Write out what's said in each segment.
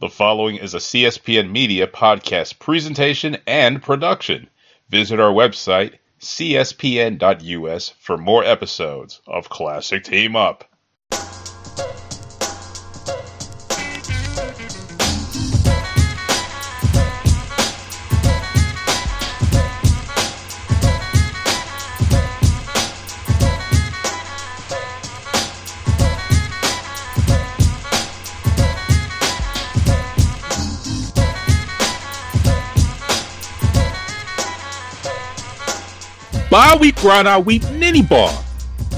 The following is a CSPN Media podcast presentation and production. Visit our website, cspn.us, for more episodes of Classick Team Up. Week grind our week mini bar.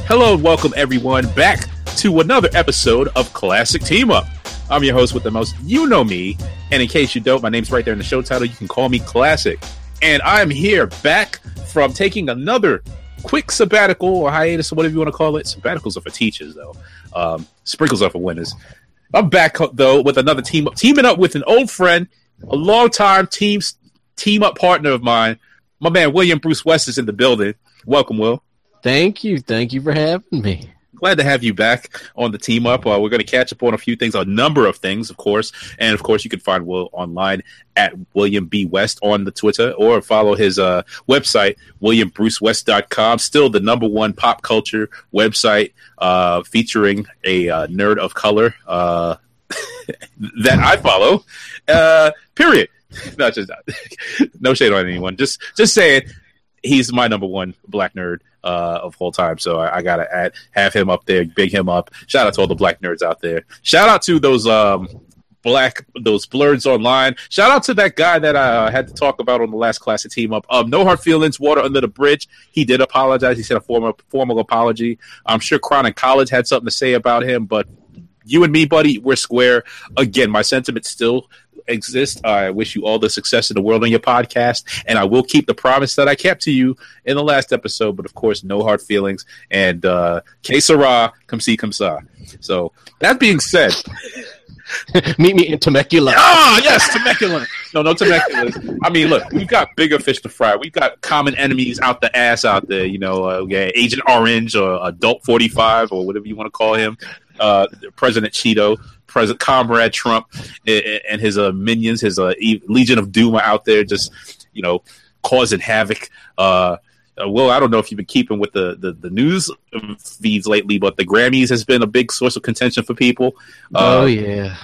Hello and welcome everyone back to another episode of Classick Team Up. I'm your host with the most. You know me, and in case you don't, my name's right there in the show title. You can call me Classick, and I'm here back from taking another quick sabbatical or hiatus or whatever you want to call it. Sabbaticals are for teachers, though. Um, sprinkles are for winners. I'm back though with another team up, teaming up with an old friend, a longtime team team up partner of mine. My man William Bruce West is in the building. Welcome, Will. Thank you. Thank you for having me. Glad to have you back on the team up. Uh, we're going to catch up on a few things, a number of things, of course. And of course, you can find Will online at William B. West on the Twitter or follow his uh, website, williambrucewest.com. Still the number one pop culture website uh, featuring a uh, nerd of color uh, that I follow. Uh, period. Not just no shade on anyone. Just just saying he's my number one black nerd uh, of all time. So I, I, gotta add have him up there, big him up. Shout out to all the black nerds out there. Shout out to those um black those blurs online. Shout out to that guy that I uh, had to talk about on the last Classick team up. Um, no hard feelings, water under the bridge. He did apologize. He said a formal formal apology. I'm sure Chronic College had something to say about him, but you and me, buddy, we're square. Again, my sentiment still exists. I wish you all the success in the world on your podcast, and I will keep the promise that I kept to you in the last episode. But of course, no hard feelings. And uh, que sera, come see, come sa. So that being said. Meet me in Temecula. Ah, yes, Temecula. No, no Temecula. I mean, look, we've got bigger fish to fry. We've got common enemies out the ass out there. You know, uh, yeah, Agent Orange or Adult Forty Five or whatever you want to call him. Uh, President Cheeto, President Comrade Trump, and his uh, minions, his uh, Legion of Doom are out there just, you know, causing havoc. Uh, uh, well, I don't know if you've been keeping with the, the, the, news feeds lately, but the Grammys has been a big source of contention for people. oh yeah,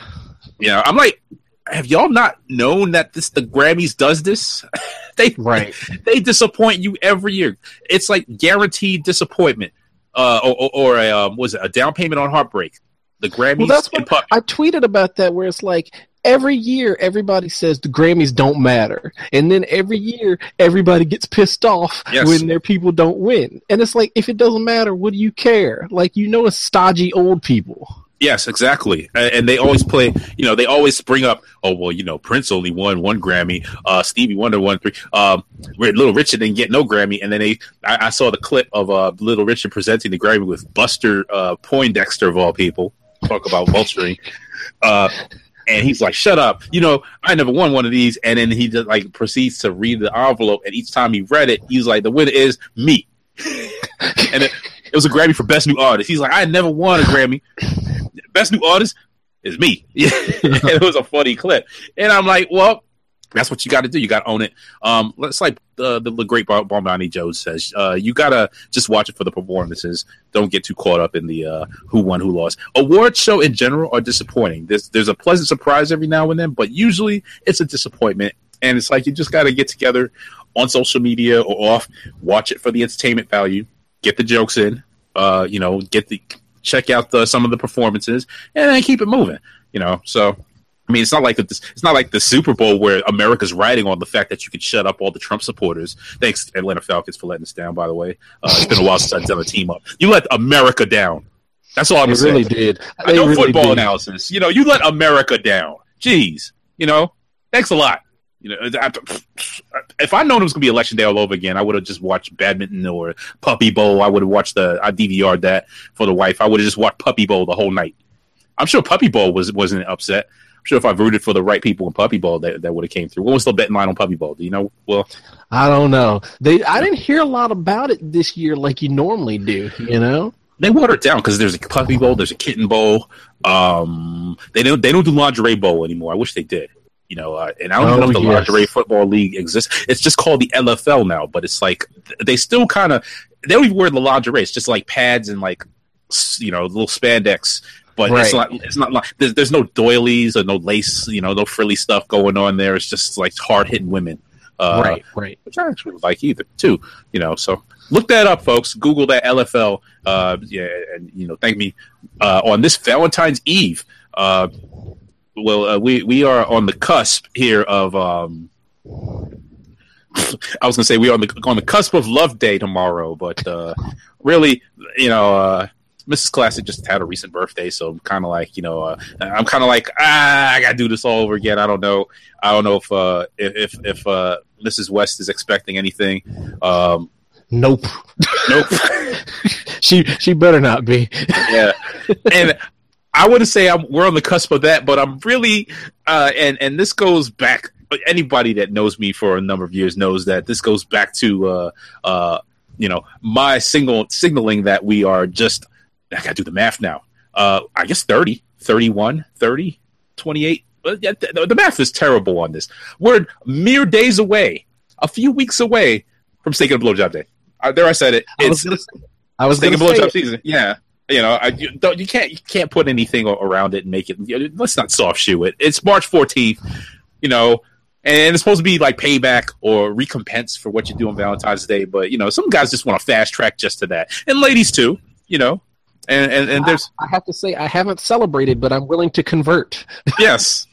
yeah. I'm like, have y'all not known that this the Grammys does this? they right. They disappoint you every year. It's like guaranteed disappointment uh, or, or a um, was it a down payment on heartbreak? The Grammys. Well, that's what I tweeted about that, where it's like every year everybody says the Grammys don't matter, and then every year everybody gets pissed off yes. when their people don't win, and it's like if it doesn't matter, what do you care? Like you know, it's stodgy old people. Yes, exactly. And they always play, you know, they always bring up, oh, well, you know, Prince only won one Grammy. Uh, Stevie Wonder won three. Um, Little Richard didn't get no Grammy. And then they, I, I saw the clip of uh, Little Richard presenting the Grammy with Buster uh, Poindexter, of all people. Talk about vulturing. Uh, and he's like, "Shut up!" You know, I never won one of these. And then he just like proceeds to read the envelope, and each time he read it, he's like, "The winner is me." and it, it was a Grammy for Best New Artist. He's like, "I never won a Grammy." best new artist is me. it was a funny clip, and I'm like, well, that's what you got to do. You got to own it. Um, it's like the, the, great Bomani Jones says. Uh, you got to just watch it for the performances. Don't get too caught up in the uh, who won, who lost. Award show in general are disappointing. There's there's a pleasant surprise every now and then, but usually it's a disappointment. And it's like you just got to get together on social media or off, watch it for the entertainment value, get the jokes in, uh, you know, get the check out the, some of the performances, and then keep it moving. You know, so I mean, it's not like the, it's not like the Super Bowl where America's riding on the fact that you could shut up all the Trump supporters. Thanks, Atlanta Falcons, for letting us down. By the way, uh, it's been a while since I've done a team up. You let America down. That's all I'm saying. Really did. I know really football did. analysis. You know, you let America down. Jeez. You know, thanks a lot. You know, if I known it was gonna be election day all over again, I would have just watched badminton or Puppy Bowl. I would have watched the I DVR'd that for the wife. I would have just watched Puppy Bowl the whole night. I'm sure Puppy Bowl was wasn't upset. Sure if I rooted for the right people in Puppy Bowl, that, that would have came through. What was the betting line on Puppy Bowl? Do you know? Well, I don't know. They I didn't hear a lot about it this year like you normally do. You know. they water it down because there's a puppy bowl, there's a kitten bowl. Um, they don't they don't do lingerie bowl anymore. I wish they did. You know, uh, and I don't oh, know if the yes. lingerie football league exists. It's just called the LFL now, but it's like they still kind of they don't even wear the lingerie. It's just like pads and like you know little spandex. But right. it's not. It's not like there's, there's no doilies or no lace. You know, no frilly stuff going on there. It's just like hard hitting women. Uh, right, right. Which I actually like either too. You know, so look that up, folks. Google that LFL. Uh, yeah, and you know, thank me uh, on this Valentine's Eve. Uh, well, uh, we we are on the cusp here of. Um, I was gonna say we are on the on the cusp of Love Day tomorrow, but uh, really, you know, uh, Mrs. Classick just had a recent birthday, so I'm kind of like, you know, uh, I'm kind of like, ah, I gotta do this all over again. I don't know, I don't know if uh, if if uh, Mrs. West is expecting anything. Um, nope, nope. she she better not be. yeah, and I wouldn't say I'm, we're on the cusp of that, but I'm really, uh, and and this goes back. Anybody that knows me for a number of years knows that this goes back to, uh, uh, you know, my single signaling that we are just I got to do the math now. Uh, I guess 30, 31, 30, 28. The, the math is terrible on this. We're mere days away, a few weeks away from Steak and Blowjob Day. Uh, there, I said it. I was going to say Blowjob season. Yeah, you know, I, you, don't, you can't you can't put anything around it and make it. Let's not soft shoe it. It's March fourteenth. You know, and it's supposed to be like payback or recompense for what you do on Valentine's Day. But you know, some guys just want to fast track just to that, and ladies too. You know, and and, and there's I, I have to say I haven't celebrated, but I'm willing to convert. Yes.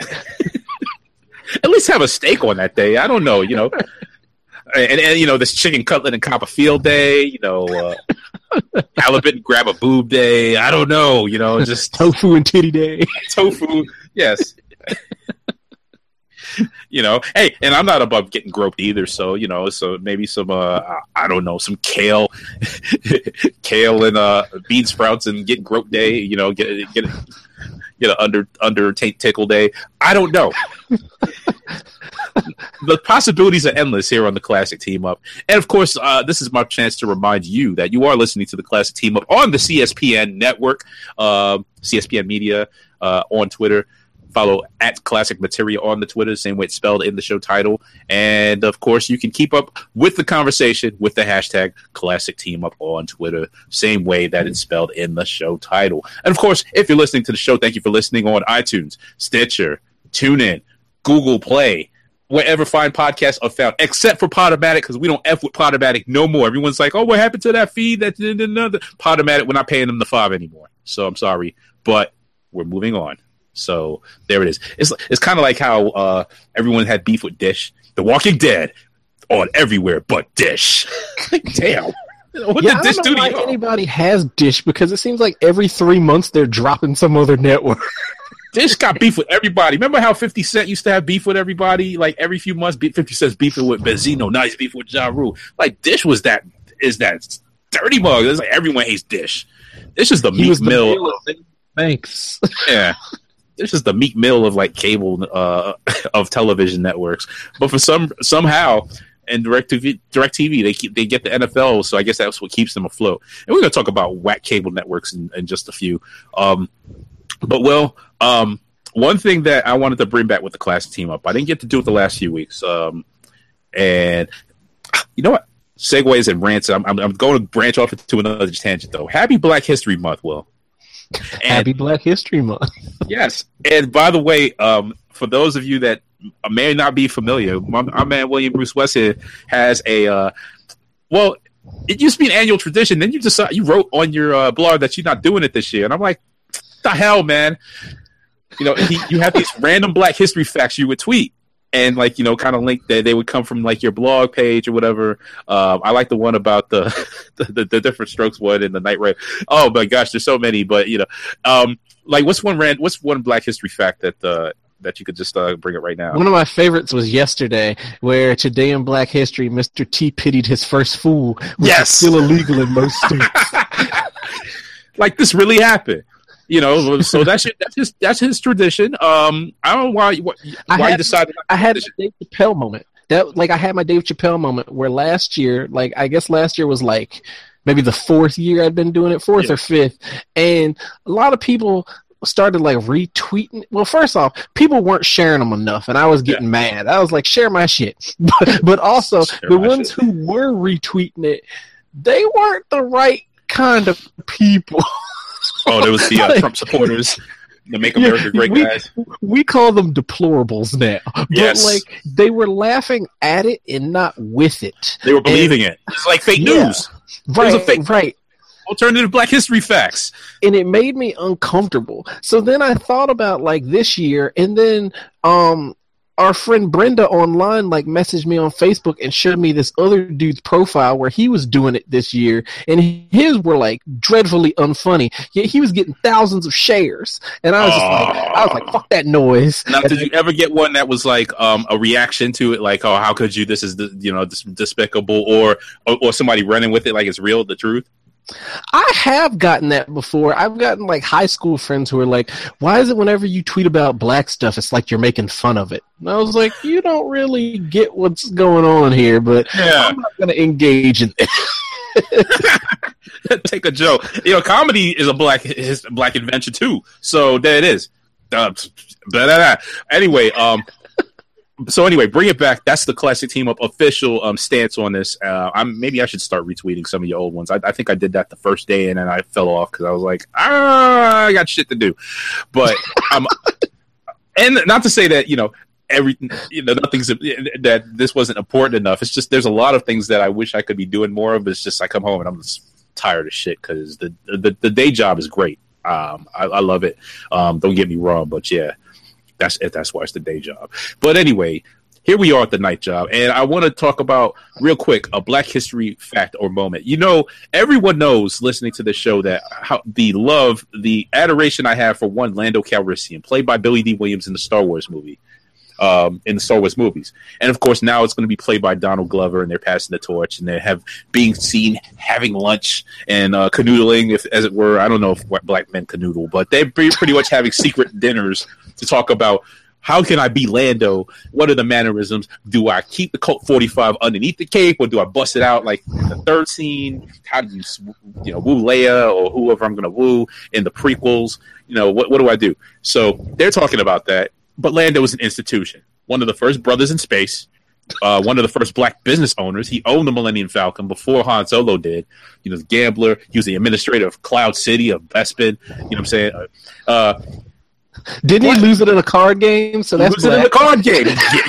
At least have a steak on that day. I don't know, you know. and, and you know this chicken cutlet and Copperfield day, you know, uh, halibut and grab a boob day. I don't know, you know, just tofu and titty day. tofu, yes. You know, hey, and I'm not above getting groped either. So you know, so maybe some uh, I don't know, some kale, kale and uh, bean sprouts and get groped day. You know, get get get an under under t- tickle day. I don't know. the possibilities are endless here on the Classick Team Up, and of course, uh, this is my chance to remind you that you are listening to the Classick Team Up on the CSPN network, uh, CSPN Media uh, on Twitter. Follow at Classick Material on the Twitter, same way it's spelled in the show title. And of course, you can keep up with the conversation with the hashtag Classick Team Up on Twitter, same way that it's spelled in the show title. And of course, if you're listening to the show, thank you for listening on iTunes, Stitcher, TuneIn, Google Play, wherever fine podcasts are found, except for Podomatic, because we don't F with Podomatic no more. Everyone's like, oh, what happened to that feed? That Podomatic, we're not paying them the five anymore. So I'm sorry, but we're moving on. So there it is. It's it's kind of like how uh, everyone had beef with Dish. The Walking Dead on everywhere but Dish. Damn. What yeah, did Dish do why anybody has Dish because it seems like every three months they're dropping some other network. Dish got beef with everybody. Remember how Fifty Cent used to have beef with everybody? Like every few months, Fifty Cent's beefing with Benzino. Now he's beefing with Ja Rule. Like Dish was that is that dirty mug. It's like everyone hates Dish. This is the Meek Mill. Thanks. Yeah this is the Meek Mill of like cable uh, of television networks. But for some somehow and DirecTV, direct TV, they keep they get the NFL, so I guess that's what keeps them afloat. And we're gonna talk about whack cable networks in, in just a few. Um, but well, um, one thing that I wanted to bring back with the class team up, I didn't get to do it the last few weeks. Um, and you know what? Segues and rants. I'm, I'm, I'm going to branch off into another tangent though. Happy Black History Month, Will. And, Happy Black History Month. yes. And by the way, um, for those of you that may not be familiar, my, our man William Bruce West here has a, uh, well, it used to be an annual tradition. Then you decide you wrote on your uh, blog that you're not doing it this year, and I'm like, the hell, man. You know, he, you have these random Black History facts you would tweet, and like you know kind of link that they would come from like your blog page or whatever um, i like the one about the the, the, different strokes one and the night ray oh my gosh there's so many but you know um, like what's one rand what's one black history fact that uh, that you could just uh, bring it right now. One of my favorites was yesterday, where today in Black History, Mr. T pitied his first fool, which yes! is still illegal in most states. like this really happened you know, so that's that's his that's his tradition. Um, I don't know why why, you decided. I had a Dave Chappelle moment. That like I had my Dave Chappelle moment where last year, like I guess last year was like maybe the fourth year I'd been doing it, fourth yeah. or fifth, and a lot of people started like retweeting. Well, first off, people weren't sharing them enough, and I was getting yeah. mad. I was like, share my shit. but, but also, share the ones shit. who were retweeting it, they weren't the right kind of people. oh, there was the uh, like, Trump supporters. The Make America Great we, guys. We call them deplorables now. Yes. But like they were laughing at it and not with it. They were believing and, it. It's like fake yeah, news. Right. Fake, right alternative black history facts and it made me uncomfortable so then i thought about like this year and then um our friend Brenda online like messaged me on Facebook and showed me this other dude's profile where he was doing it this year, and his were like dreadfully unfunny. Yet he was getting thousands of shares, and I was just like, I was like, fuck that noise. Now, did you ever get one that was like um, a reaction to it, like, oh, how could you? This is the, you know despicable, or, or or somebody running with it like it's real, the truth. I have gotten that before. I've gotten like high school friends who are like, "Why is it whenever you tweet about black stuff, it's like you're making fun of it?" And I was like, "You don't really get what's going on here, but yeah. I'm not going to engage in it." Take a joke. You know, comedy is a black his black invention too. So there it is. Uh, blah, blah, blah. Anyway, um, so anyway, bring it back. That's the Classick team up official um, stance on this. Uh, I'm maybe I should start retweeting some of your old ones. I, I think I did that the first day, and then I fell off because I was like, ah, I got shit to do. But um, and not to say that you know every you know nothing's that this wasn't important enough. It's just there's a lot of things that I wish I could be doing more of. It's just I come home and I'm just tired of shit because the, the the day job is great. Um, I, I love it. Um, don't get me wrong, but yeah that's it. that's why it's the day job. But anyway, here we are at the night job, and I want to talk about real quick a Black History fact or moment. You know, everyone knows listening to the show that how the love, the adoration I have for one Lando Calrissian, played by Billy Dee Williams in the Star Wars movie. Um, in the Star Wars movies, and of course now it's going to be played by Donald Glover, and they're passing the torch, and they have being seen having lunch and uh, canoodling, if as it were. I don't know if black men canoodle, but they're pretty much having secret dinners to talk about how can I be Lando? What are the mannerisms? Do I keep the Colt 45 underneath the cape or do I bust it out like the third scene? How do you, you know, woo Leia or whoever I'm going to woo in the prequels? You know, what, what do I do? So they're talking about that. But Lando was an institution, one of the first brothers in space. Uh, one of the first black business owners. He owned the Millennium Falcon before Han Solo did. You know, the gambler. He was the administrator of Cloud City of Bespin. You know what I'm saying? Uh, didn't what? he lose it in a card game? So that's lose it in a card game.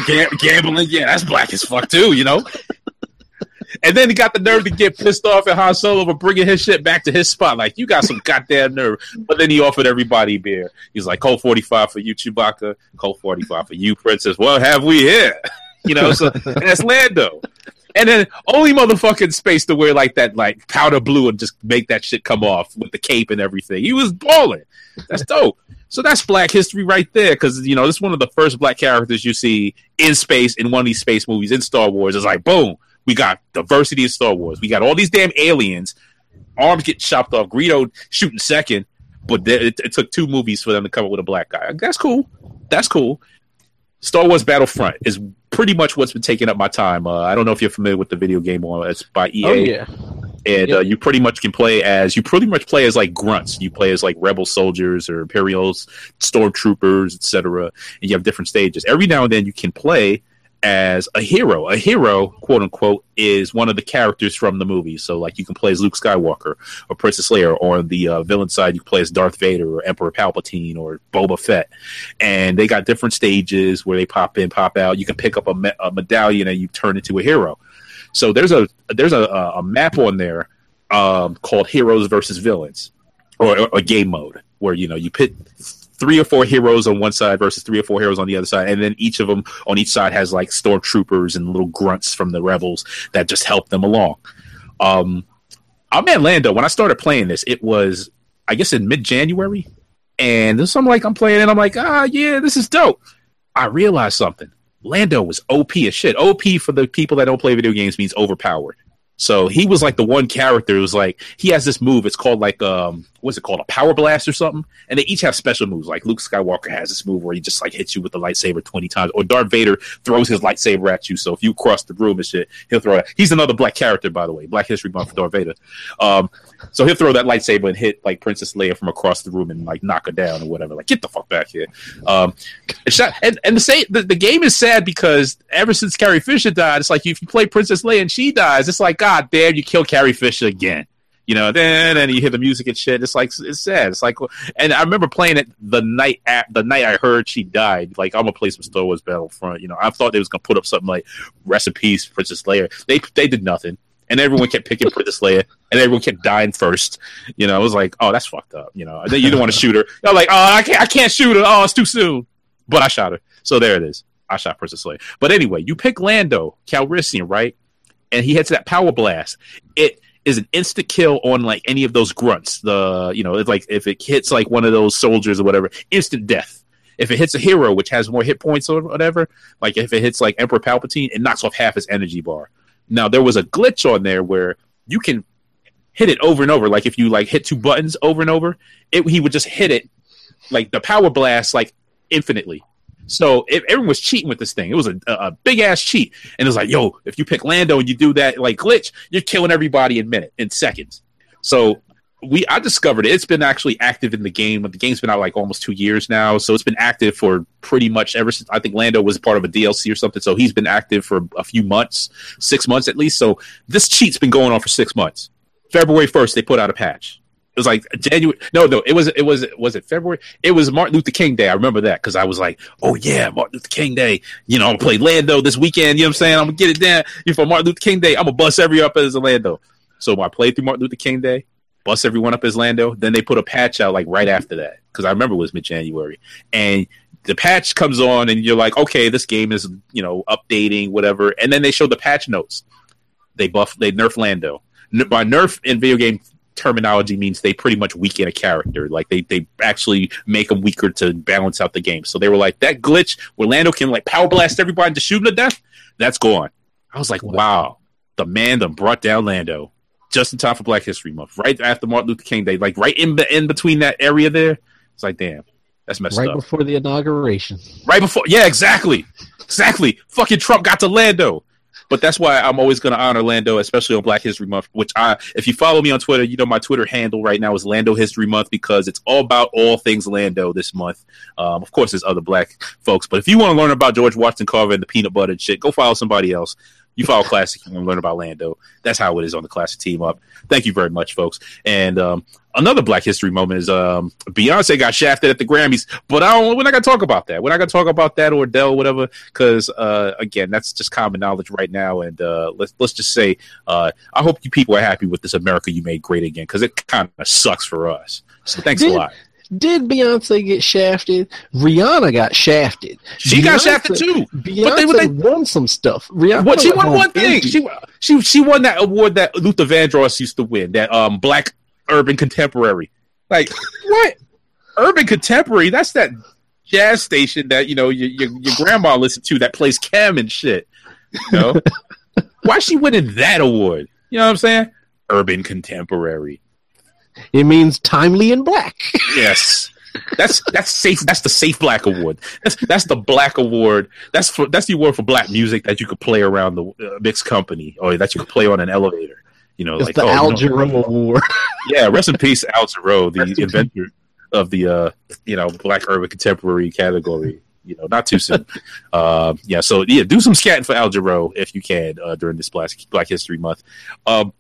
G- gambling, yeah, that's black as fuck too. You know. And then he got the nerve to get pissed off at Han Solo for bringing his shit back to his spot. Like, you got some goddamn nerve. But then he offered everybody beer. He's like, Colt 45 for you, Chewbacca. Colt 45 for you, Princess. What have we here? You know, so that's Lando. And then only motherfucking space to wear like that, like powder blue and just make that shit come off with the cape and everything. He was balling. That's dope. So that's black history right there, because you know this is one of the first black characters you see in space in one of these space movies in Star Wars. It's like boom, we got diversity in Star Wars. We got all these damn aliens. Arms get chopped off. Greedo shooting second, but it, it took two movies for them to come up with a black guy. That's cool. That's cool. Star Wars Battlefront is pretty much what's been taking up my time. Uh, I don't know if you're familiar with the video game, or it's by EA. Oh yeah and yep. uh, you pretty much can play as you pretty much play as like grunts. You play as like rebel soldiers or Imperials, stormtroopers, etc. And you have different stages. Every now and then you can play as a hero. A hero, quote unquote, is one of the characters from the movie. So, like, you can play as Luke Skywalker or Princess Leia, or on the uh, villain side, you play as Darth Vader or Emperor Palpatine or Boba Fett. And they got different stages where they pop in, pop out. You can pick up a, me- a medallion and you turn into a hero. So there's a there's a, a map on there um, called Heroes versus Villains, or a game mode where you know you pit three or four heroes on one side versus three or four heroes on the other side, and then each of them on each side has like stormtroopers and little grunts from the rebels that just help them along. Um, I'm at Lando. When I started playing this, it was I guess in mid January, and so I'm like I'm playing, and I'm like, ah, yeah, this is dope. I realized something. Lando was OP as shit. OP for the people that don't play video games means overpowered. So he was like the one character. It was like he has this move. It's called like um, what's it called? A power blast or something. And they each have special moves. Like Luke Skywalker has this move where he just like hits you with the lightsaber twenty times, or Darth Vader throws his lightsaber at you. So if you cross the room and shit, he'll throw it. He's another black character, by the way. Black History Month for Darth Vader. Um, so he'll throw that lightsaber and hit like Princess Leia from across the room and like knock her down or whatever. Like get the fuck back here. Um, and, and, the, same, the the game is sad because ever since Carrie Fisher died, it's like if you play Princess Leia and she dies, it's like God damn, you kill Carrie Fisher again. You know, then and you hear the music and shit. It's like it's sad. It's like, and I remember playing it the night at the night I heard she died. Like I'm gonna play some Star Wars Battlefront. You know, I thought they was gonna put up something like recipes Princess Leia. They they did nothing and everyone kept picking Princess Leia, and everyone kept dying first. You know, it was like, oh, that's fucked up. You know, then you don't want to shoot her. You're like, oh, I can't, I can't shoot her. Oh, it's too soon. But I shot her. So there it is. I shot Princess Leia. But anyway, you pick Lando Calrissian, right? And he hits that power blast. It is an instant kill on like any of those grunts. The you know, it's like if it hits like one of those soldiers or whatever, instant death. If it hits a hero which has more hit points or whatever, like if it hits like Emperor Palpatine, it knocks off half his energy bar. Now there was a glitch on there where you can hit it over and over. Like if you like hit two buttons over and over, it, he would just hit it like the power blast like infinitely. So if everyone was cheating with this thing. It was a, a big ass cheat, and it was like, yo, if you pick Lando and you do that like glitch, you're killing everybody in minute in seconds. So we I discovered it. It's been actually active in the game. But the game's been out like almost two years now, so it's been active for pretty much ever since I think Lando was part of a DLC or something. So he's been active for a few months, six months at least. So this cheat's been going on for six months. February first, they put out a patch. It was like January. No, no, it was it was was it February? It was Martin Luther King Day. I remember that because I was like, oh yeah, Martin Luther King Day. You know, I'm gonna play Lando this weekend. You know what I'm saying? I'm gonna get it down. You for Martin Luther King Day, I'm gonna bust every up as a Lando. So I played through Martin Luther King Day, bust everyone up as Lando. Then they put a patch out like right after that because I remember it was mid January, and the patch comes on, and you're like, okay, this game is you know updating whatever, and then they show the patch notes. They buff, they nerf Lando. By nerf in video game terminology means they pretty much weaken a character. Like they they actually make them weaker to balance out the game. So they were like that glitch where Lando can like power blast everybody to shoot him to death. That's gone. I was like, wow, the man that brought down Lando just in time for Black History Month, right after Martin Luther King Day, like right in in between that area there. It's like, damn, that's messed right up. Right before the inauguration. Right before, yeah, exactly, exactly. Fucking Trump got to Lando. But that's why I'm always going to honor Lando, especially on Black History Month. Which I, if you follow me on Twitter, you know my Twitter handle right now is Lando History Month because it's all about all things Lando this month. Um, of course, there's other Black folks, but if you want to learn about George Washington Carver and the peanut butter and shit, go follow somebody else. You follow Classick, you want to learn about Lando. That's how it is on the Classick Team Up. Thank you very much, folks. And um, another Black History moment is um, Beyonce got shafted at the Grammys, but I don't. We're not gonna talk about that. We're not gonna talk about that or Adele, whatever, because uh, again, that's just common knowledge right now. And uh, let's let's just say, uh, I hope you people are happy with this America you made great again, because it kind of sucks for us. So thanks did, a lot. Did Beyonce get shafted? Rihanna got shafted. She Beyonce, got shafted too. Beyonce but they, they won some stuff. Rihanna what, she won one thing. She, she she won that award that Luther Vandross used to win. That um Black Urban Contemporary. Like what? Urban Contemporary? That's that jazz station that you know your your, your grandma listened to that plays Cam and shit. You know why she winning that award? You know what I'm saying? Urban Contemporary. It means timely and black. yes. That's that's safe. That's the safe black award. That's that's the black award. That's for that's the award for black music that you could play around the uh, mixed company or that you could play on an elevator. You know, it's like the oh, Al you know, Award. yeah, rest in peace, Al Jarreau, the inventor of the uh, you know black urban contemporary category. You know, not too soon. uh, yeah, so yeah, do some scatting for Al Jarreau if you can uh, during this Black Black History Month. Um,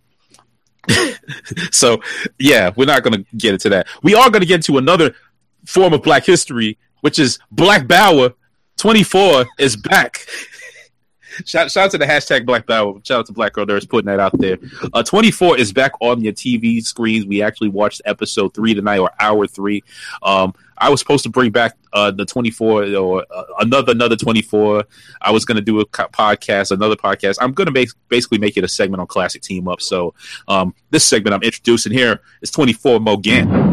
so yeah, we're not going to get into that. We are going to get into another form of Black history, which is Black Bauer. Twenty four is back. shout, shout out to the hashtag Black Bauer. Shout out to Black Girl Nerds putting that out there. Uh, 24 is back on your TV screens. We actually watched episode three tonight, or hour three. Um, I was supposed to bring back uh, the 24 or uh, another another 24. I was going to do a podcast, another podcast. I'm going to make basically make it a segment on Classick team up. So um, this segment I'm introducing here is 24 MoGin.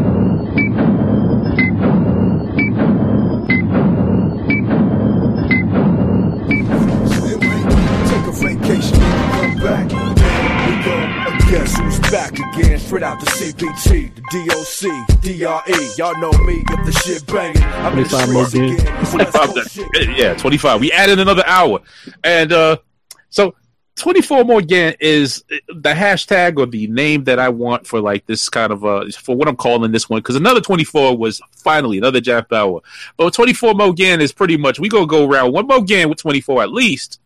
Out the CPT, the DOC, DRE. Y'all know me if the shit banging. I'm in the streets again. 25, yeah, 25. We added another hour. And uh so 24 more again is the hashtag or the name that I want for like this kind of uh for what I'm calling this one because another 24 was finally another Jack Bauer. But 24 more again is pretty much we gonna go around one more again with 24 at least,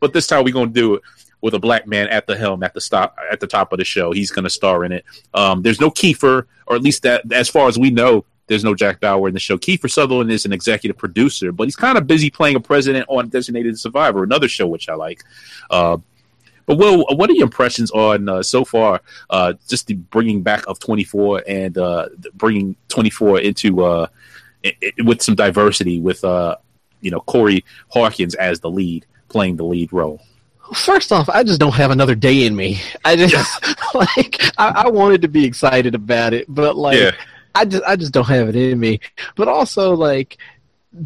but this time we gonna do it with a black man at the helm at the stop at the top of the show. He's gonna star in it. Um, there's no Kiefer, or at least that as far as we know, there's no Jack Bauer in the show. Kiefer Sutherland is an executive producer, but he's kind of busy playing a president on Designated Survivor, another show which I like. Uh, but Will, what are your impressions on uh, so far? Uh, just the bringing back of 24 and uh, bringing 24 into uh, it, it, with some diversity, with uh, you know Corey Hawkins as the lead, playing the lead role. First off, I just don't have another day in me. I just like I, I wanted to be excited about it, but like. Yeah I just I just don't have it in me. But also like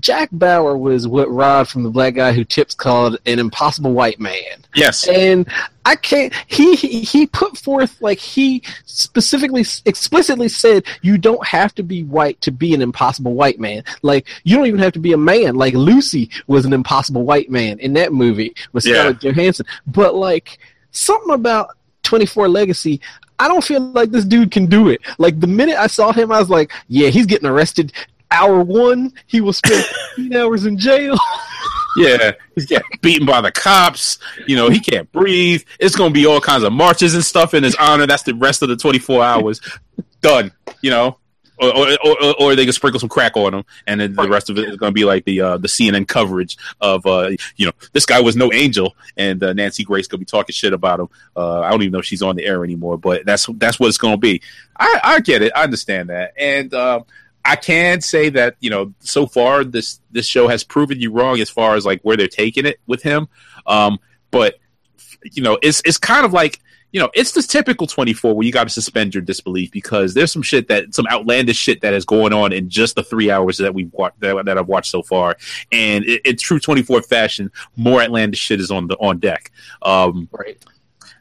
Jack Bauer was what Rod from the Black Guy Who Tips called an impossible white man. Yes, and I can't. He he, put forth like he specifically explicitly said you don't have to be white to be an impossible white man. Like you don't even have to be a man. Like Lucy was an impossible white man in that movie with Scarlett yeah. Johansson. But like something about 24 Legacy, I don't feel like this dude can do it. Like the minute I saw him, I was like, yeah, he's getting arrested. Hour one, he will spend 15 hours in jail. yeah, he's getting beaten by the cops. You know, he can't breathe. It's going to be all kinds of marches and stuff in his honor. That's the rest of the 24 hours. Done. You know, or, or, or, or, they can sprinkle some crack on him, and then the rest of it is going to be like the uh, the CNN coverage of uh, you know this guy was no angel, and uh, Nancy Grace going to be talking shit about him. Uh, I don't even know if she's on the air anymore, but that's that's what it's going to be. I, I get it, I understand that, and um, I can say that you know so far this this show has proven you wrong as far as like where they're taking it with him, um, but you know it's it's kind of like you know, it's the typical 24 where you got to suspend your disbelief because there's some shit that some outlandish shit that is going on in just the three hours that we've watched that, that I've watched so far. And in true 24 fashion, more outlandish shit is on the on deck. Um, right.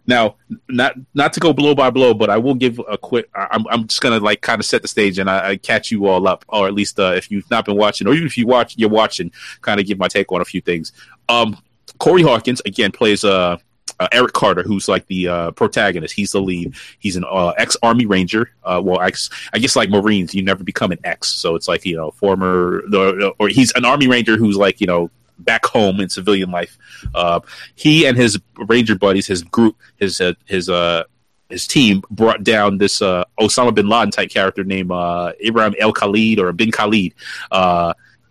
Now, not not to go blow by blow, but I will give a quick. I'm I'm just gonna like kind of set the stage and I, I catch you all up, or at least uh, if you've not been watching, or even if you watch, you're watching, kind of give my take on a few things. Um, Corey Hawkins again plays uh uh, Eric Carter, who's like the uh, protagonist. He's the lead. He's an uh, ex Army Ranger. Uh, well, ex, I guess like Marines, you never become an ex. So it's like you know former, or he's an Army Ranger who's like you know back home in civilian life. Uh, he and his Ranger buddies, his group, his uh, his his team brought down this Osama bin Laden type character named Ibrahim El Khalid or Bin Khalid,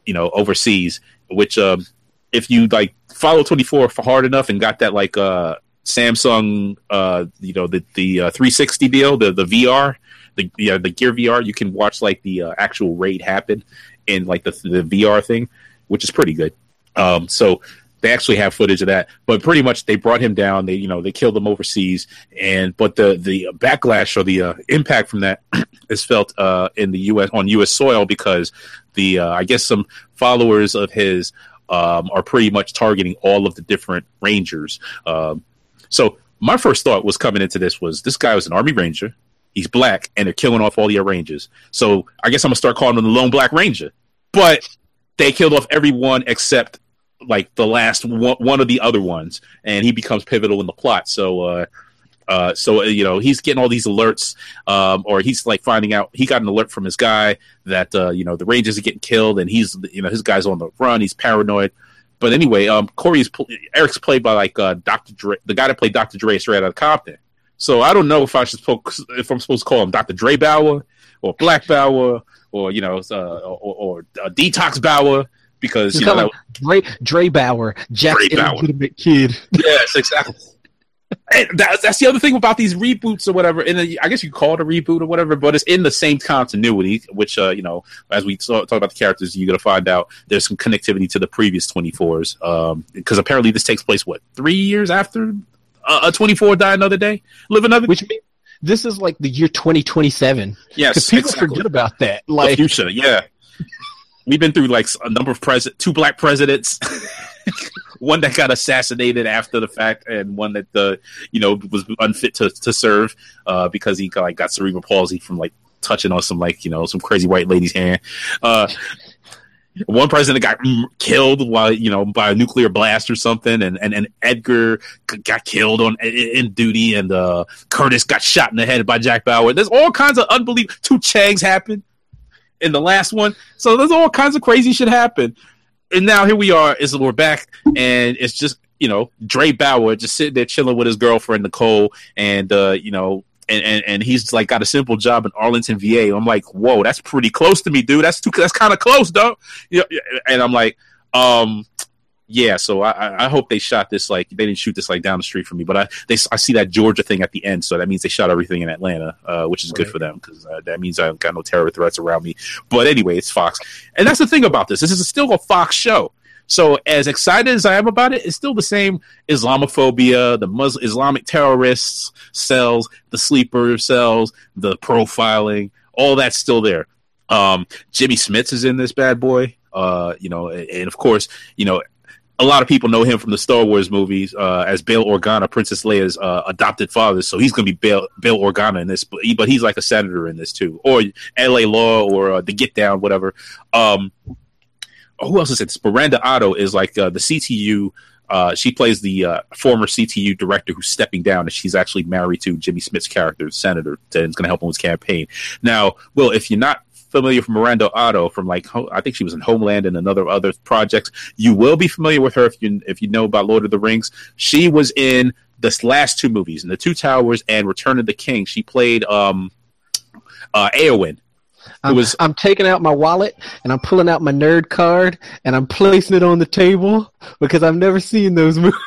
you know, overseas. Which, um, if you like follow 24 for hard enough and got that like uh Samsung uh you know the the uh, 360 deal the the VR the the Gear VR you can watch like the uh, actual raid happen in like the the VR thing which is pretty good um so they actually have footage of that but pretty much they brought him down they you know they killed him overseas and but the the backlash or the uh, impact from that is felt uh in the US on US soil because the uh, I guess some followers of his um, are pretty much targeting all of the different rangers. Um, so my first thought was coming into this was this guy was an army ranger. He's black, and they're killing off all the rangers. So I guess I'm gonna start calling him the lone black ranger. But they killed off everyone except like the last one, one of the other ones, and he becomes pivotal in the plot. So uh, uh, so uh, you know he's getting all these alerts, um, or he's like finding out he got an alert from his guy that uh, you know the Rangers are getting killed, and he's you know his guy's on the run. He's paranoid. But anyway, um, Corey's Eric's played by like uh, Doctor Dre, the guy that played Doctor Dre straight out of Compton. So I don't know if I should if I'm supposed to call him Doctor Dre Bauer or Black Bauer or you know uh, or, or uh, Detox Bauer because you, you know Dre Dre Bauer, Jack's illegitimate kid. Yes, exactly that, that's the other thing about these reboots or whatever. And I guess you call it a reboot or whatever, but it's in the same continuity. Which, uh, you know, as we talk, talk about the characters, you're gonna find out there's some connectivity to the previous 24s. Because um, apparently this takes place what three years after uh, a 24 die another day, live another. Which means this is like the year 2027. Yes, people exactly. forget about that. Like the future, yeah. We've been through like a number of president, two black presidents. one that got assassinated after the fact, and one that the you know was unfit to, to serve uh, because he like got cerebral palsy from like touching on some like you know some crazy white lady's hand. Uh, one president got killed while you know by a nuclear blast or something, and and, and Edgar got killed on in duty, and uh, Curtis got shot in the head by Jack Bauer. There's all kinds of unbelievable. Two Changs happened in the last one, so there's all kinds of crazy shit happen. And now here we are, is we're back, and it's just you know Dre Bauer just sitting there chilling with his girlfriend Nicole, and uh, you know and, and, and he's like got a simple job in Arlington, VA. I'm like, whoa, that's pretty close to me, dude. That's too, that's kind of close, though. You know, and I'm like, um, yeah. So I, I hope they shot this like they didn't shoot this like down the street from me, but I they I see that Georgia thing at the end, so that means they shot everything in Atlanta, uh, which is right. good for them because uh, that means I've got no terror threats around me. But anyway, it's Fox, and that's the thing about this. This is still a Fox show. So as excited as I am about it, it's still the same Islamophobia, the Muslim Islamic terrorists cells, the sleeper cells, the profiling, all that's still there. Um, Jimmy Smits is in this bad boy. Uh, you know, and of course, you know, a lot of people know him from the Star Wars movies uh, as Bail Organa, Princess Leia's uh, adopted father. So he's going to be Bail, Bail Organa in this, but, he, but he's like a senator in this too, or L.A. Law, or uh, the Get Down, whatever. Um, who else is it? Miranda Otto is like uh, the CTU. Uh, she plays the uh, former CTU director who's stepping down, and she's actually married to Jimmy Smits' character, senator, and is going to help him with his campaign. Now, Will, if you're not familiar from Miranda Otto from like I think she was in Homeland and another other projects, you will be familiar with her if you if you know about Lord of the Rings. She was in the last two movies, in the Two Towers and Return of the King. She played um, uh, Eowyn I'm, was, I'm taking out my wallet and I'm pulling out my nerd card and I'm placing it on the table because I've never seen those movies.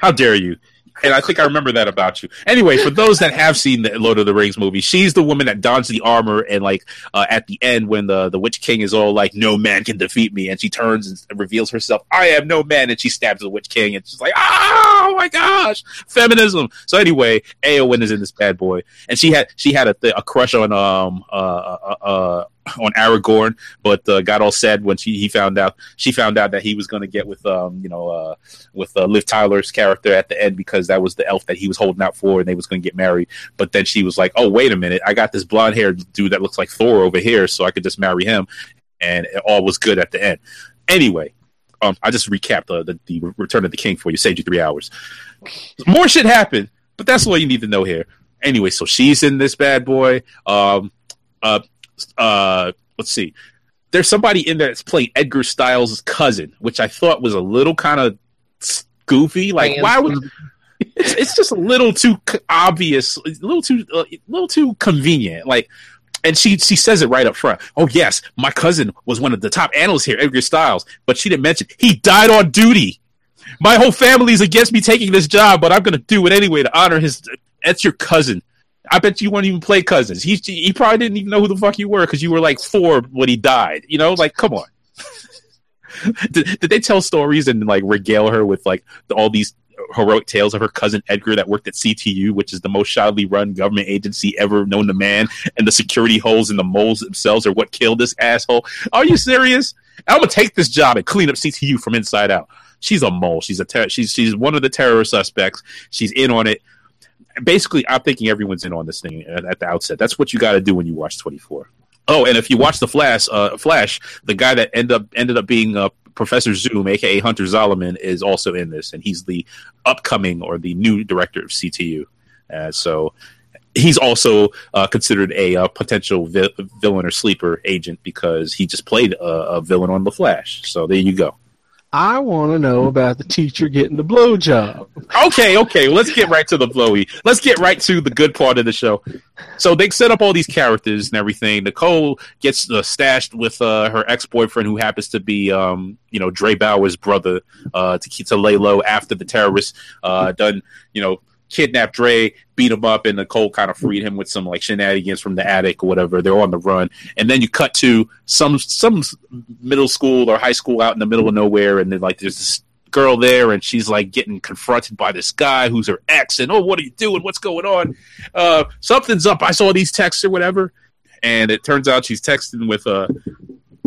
How dare you? And I think I remember that about you. Anyway, for those that have seen the Lord of the Rings movie, she's the woman that dons the armor, and like uh, at the end when the the Witch King is all like, "No man can defeat me," and she turns and reveals herself, "I am no man," and she stabs the Witch King, and she's like, "Oh my gosh, feminism!" So anyway, Eowyn is in this bad boy, and she had she had a, th- a crush on um uh, uh, uh on Aragorn, but uh, got all sad when she he found out she found out that he was going to get with um you know uh with uh, Liv Tyler's character at the end because that was the elf that he was holding out for and they was going to get married. But then she was like, oh wait a minute, I got this blonde haired dude that looks like Thor over here, so I could just marry him, and it all was good at the end. Anyway, um, I just recapped the, the, the Return of the King for you. Saved you three hours. More shit happened, but that's all you need to know here. Anyway, so she's in this bad boy. Um, uh, uh, let's see. There's somebody in there that's playing Edgar Stiles' cousin, which I thought was a little kind of goofy. Like, why would it's, it's, just a little too obvious, a little too, a little too convenient. Like, and she she says it right up front. Oh yes, my cousin was one of the top analysts here, Edgar Stiles, but she didn't mention he died on duty. My whole family's against me taking this job, but I'm going to do it anyway to honor his. That's your cousin. I bet you won't even play cousins. He he probably didn't even know who the fuck you were because you were like four when he died. You know, like come on. did, did they tell stories and like regale her with like all these heroic tales of her cousin Edgar that worked at CTU, which is the most shoddily run government agency ever known to man, and the security holes in the moles themselves are what killed this asshole. Are you serious? I'm gonna take this job and clean up CTU from inside out. She's a mole. She's a ter- she's she's one of the terror suspects. She's in on it basically, I'm thinking everyone's in on this thing at, at the outset. That's what you got to do when you watch 24. Oh, and if you watch the Flash, uh, Flash, the guy that ended up ended up being uh, Professor Zoom, aka Hunter Zolomon, is also in this, and he's the upcoming or the new director of CTU. Uh, so he's also uh, considered a, a uh, potential vi- villain or sleeper agent because he just played a, a villain on the Flash. So there you go. I want to know about the teacher getting the blowjob. Okay, okay, let's get right to the blowy. Let's get right to the good part of the show. So they set up all these characters and everything. Nicole gets uh, stashed with uh, her ex boyfriend, who happens to be, um, you know, Dre Bauer's brother, uh, to to lay low after the terrorists uh, done, you know, kidnapped Dre, beat him up, and Nicole kind of freed him with some like shenanigans from the attic or whatever. They're on the run, and then you cut to some some middle school or high school out in the middle of nowhere, and then like there's this girl there, and she's like getting confronted by this guy who's her ex, and oh, what are you doing? What's going on? Uh, something's up. I saw these texts or whatever, and it turns out she's texting with uh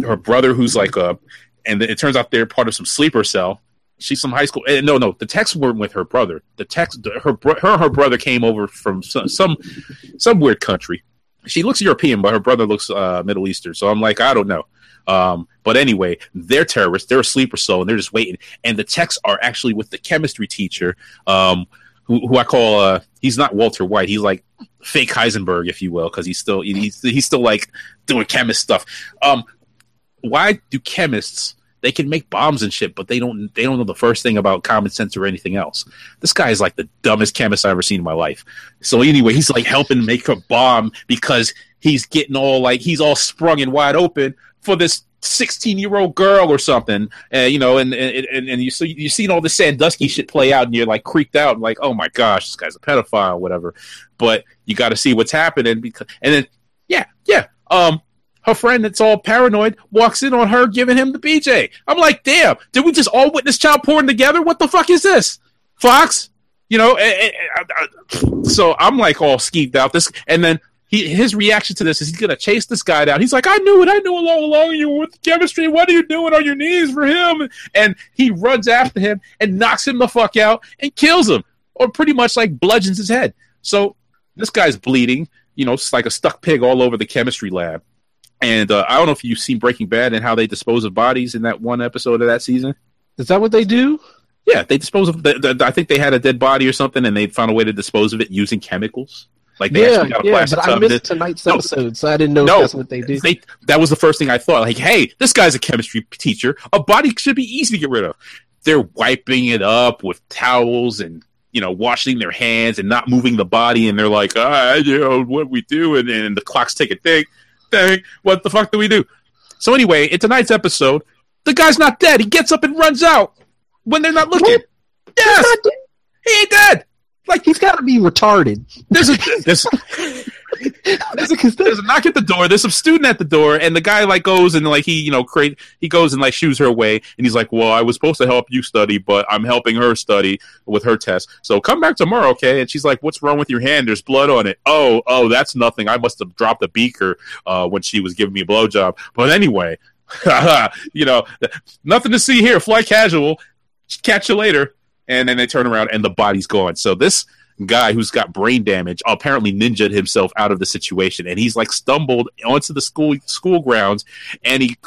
her brother who's like a, and it turns out they're part of some sleeper cell she's some high school. Eh, no, no, the Tex weren't with her brother. The text, her her her brother came over from some some, some weird country. She looks European, but her brother looks uh, Middle Eastern. So I'm like, I don't know. Um, but anyway, they're terrorists. They're asleep or so, and they're just waiting. And the texts are actually with the chemistry teacher, um, who, who I call uh, he's not Walter White. He's like fake Heisenberg, if you will, because he's still he's he's still like doing chemist stuff. Um, why do chemists they can make bombs and shit, but they don't they don't know the first thing about common sense or anything else. This guy is like the dumbest chemist I've ever seen in my life. So anyway, he's like helping make a bomb because he's getting all like he's all sprung and wide open for this 16 year old girl or something, uh, you know, and, and, and you so you seen all the Sandusky shit play out, and you're like creaked out, and like, oh my gosh, this guy's a pedophile, or whatever. But you got to see what's happening because, and then yeah, yeah, um, her friend that's all paranoid walks in on her giving him the BJ. I'm like, damn, did we just all witness child porn together? What the fuck is this, Fox? You know, and, and, so I'm like all skeeved out. This, and then he his reaction to this is he's gonna chase this guy down. He's like, I knew it, I knew all along you were with chemistry. What are you doing on your knees for him? And he runs after him and knocks him the fuck out and kills him, or pretty much like bludgeons his head. So this guy's bleeding. You know, it's like a stuck pig all over the chemistry lab. And uh, I don't know if you've seen Breaking Bad and how they dispose of bodies in that one episode of that season. Is that what they do? Yeah, they dispose of. The, the, I think they had a dead body or something, and they found a way to dispose of it using chemicals. Like they yeah, yeah, but I missed tonight's no, episode, so I didn't know no, that's what they did. They, that was the first thing I thought. Like, hey, this guy's a chemistry teacher. A body should be easy to get rid of. They're wiping it up with towels and you know washing their hands and not moving the body, and they're like, ah, you know, what we do, and, and the clock's ticking. Thing, thing. What the fuck do we do? So anyway, in tonight's episode, the guy's not dead. He gets up and runs out when they're not looking. What? Yes, he ain't dead. Like he's got to be retarded. There's a there's, there's, a, there's a knock at the door. There's some student at the door, and the guy like goes and like he you know create he goes and like shoos her away, and he's like, "Well, I was supposed to help you study, but I'm helping her study with her test. So come back tomorrow, okay?" And she's like, "What's wrong with your hand? There's blood on it." Oh, oh, that's nothing. I must have dropped a beaker uh, when she was giving me a blowjob. But anyway, you know, nothing to see here. Fly casual. Catch you later and then they turn around and the body's gone. So this guy who's got brain damage apparently ninjaed himself out of the situation, and he's like stumbled onto the school school grounds, and he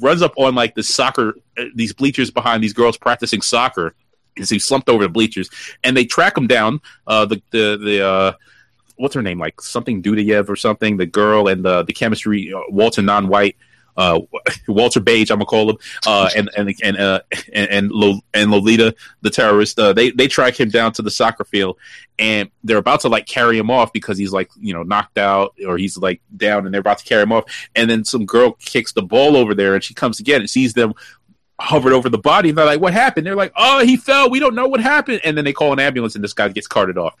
runs up on like the soccer uh, these bleachers behind these girls practicing soccer. And he slumped over the bleachers, and they track him down. Uh, the the the uh, what's her name like something Dudayev or something. The girl and the the chemistry uh, Walter non-white uh, Walter Page, I'm gonna call him, uh, and and and uh, and and, and Lolita, the terrorist. Uh, they they track him down to the soccer field, and they're about to like carry him off because he's like you know knocked out or he's like down, and they're about to carry him off. And then some girl kicks the ball over there, and she comes again and sees them hovered over the body, and they're like, "What happened?" They're like, "Oh, he fell. We don't know what happened." And then they call an ambulance, and this guy gets carted off.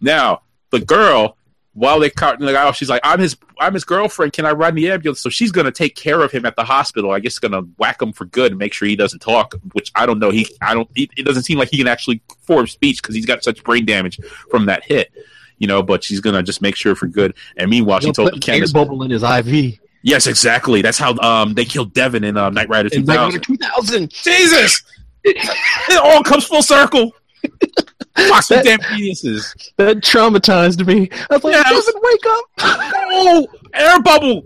Now the girl while they cart like oh she's like I'm his I'm his girlfriend. Can I ride the ambulance? So she's gonna take care of him at the hospital. I guess gonna whack him for good and make sure he doesn't talk which I don't know. He I don't he, it doesn't seem like he can actually form speech because he's got such brain damage from that hit you know but she's gonna just make sure for good. And meanwhile she told Candace bubble in his IV yes exactly. That's how um they killed Devon in uh, Knight Rider 2000 Knight Rider 2000 Jesus! It all comes full circle Fox with damn penises. That traumatized me. I was like, yes. doesn't wake up. oh, air bubble.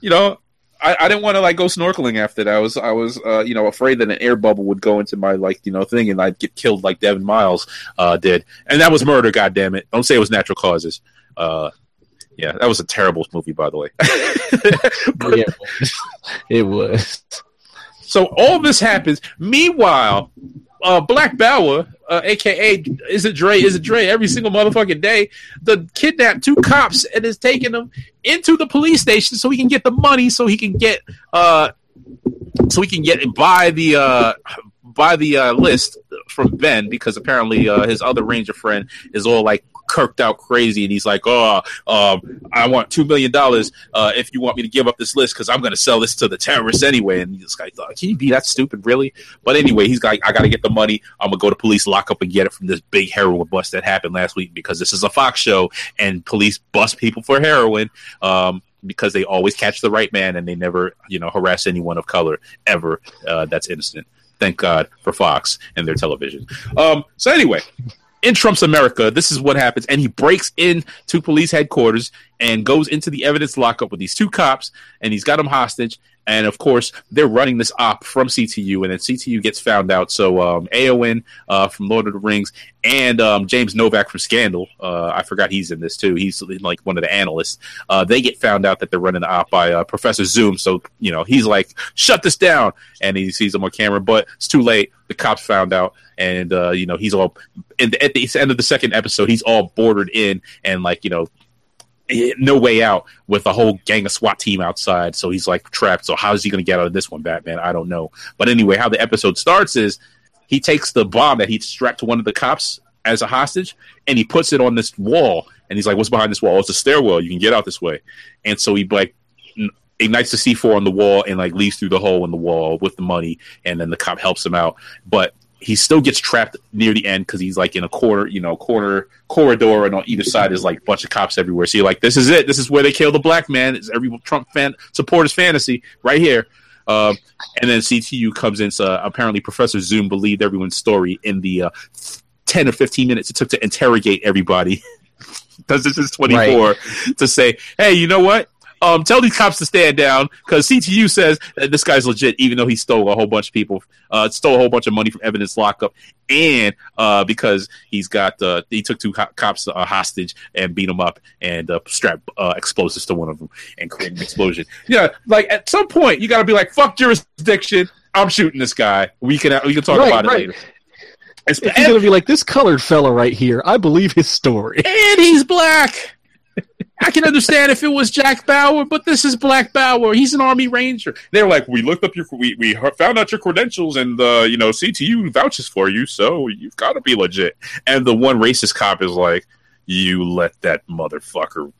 You know, I, I didn't want to like go snorkeling after that. I was I was uh, you know afraid that an air bubble would go into my like you know thing and I'd get killed like Devon Miles uh, did, and that was murder. God damn it! Don't say it was natural causes. Uh, yeah, that was a terrible movie, by the way. but, yeah, it was. So all this happens. Meanwhile, uh, Black Bauer, uh, aka is it Dre? Is it Dre? Every single motherfucking day, the kidnapped two cops and is taking them into the police station so he can get the money, so he can get uh, so he can get buy the uh, buy the uh, list from Ben because apparently uh, his other ranger friend is all like kirked out crazy, and he's like, "Oh, um, I want two million dollars uh, if you want me to give up this list because I'm going to sell this to the terrorists anyway." And this guy thought, "Can you be that stupid, really?" But anyway, he's like, "I got to get the money. I'm gonna go to police lockup and get it from this big heroin bust that happened last week because this is a Fox show and police bust people for heroin." Um, because they always catch the right man and they never, you know, harass anyone of color ever uh, that's innocent. Thank God for Fox and their television. Um, so anyway, in Trump's America, this is what happens. And he breaks into police headquarters and goes into the evidence lockup with these two cops, and he's got them hostage. And of course, they're running this op from CTU, and then CTU gets found out. So um, Éowyn uh, from Lord of the Rings and um, James Novak from Scandal, uh, I forgot he's in this too. He's like one of the analysts. Uh, they get found out that they're running the op by uh, Professor Zoom. So you know he's like, "Shut this down," and he sees them on camera, but it's too late. The cops found out, and uh, you know he's all. At the end of the second episode, he's all bordered in and like you know no way out with a whole gang of SWAT team outside. So he's like trapped. So how is he going to get out of this one, Batman? I don't know. But anyway, how the episode starts is he takes the bomb that he strapped to one of the cops as a hostage and he puts it on this wall. And he's like, "What's behind this wall? It's a stairwell. You can get out this way." And so he like ignites the C4 on the wall and like leaves through the hole in the wall with the money. And then the cop helps him out. But he still gets trapped near the end because he's like in a corner, you know, corner corridor, and on either side is like a bunch of cops everywhere. So you're like, this is it. This is where they kill the black man. It's every Trump fan supporters fantasy right here. Uh, and then CTU comes in. So apparently, Professor Zoom believed everyone's story in the uh, ten or fifteen minutes it took to interrogate everybody. Because this is 24 right. to say, hey, you know what? Um, tell these cops to stand down because CTU says that this guy's legit, even though he stole a whole bunch of people, uh, stole a whole bunch of money from evidence lockup, and uh, because he's got uh, he took two co- cops uh, hostage and beat them up and uh, strapped uh, explosives to one of them and created an explosion. Yeah, like at some point you got to be like, "Fuck jurisdiction." I'm shooting this guy. We can we can talk right, about it right. later. It's, he's going to be like this colored fella right here. I believe his story, and he's black. I can understand if it was Jack Bauer, but this is Black Bauer. He's an Army Ranger. They're like, we looked up your, we, we found out your credentials, and uh, you know, CTU vouches for you, so you've got to be legit. And the one racist cop is like, you let that motherfucker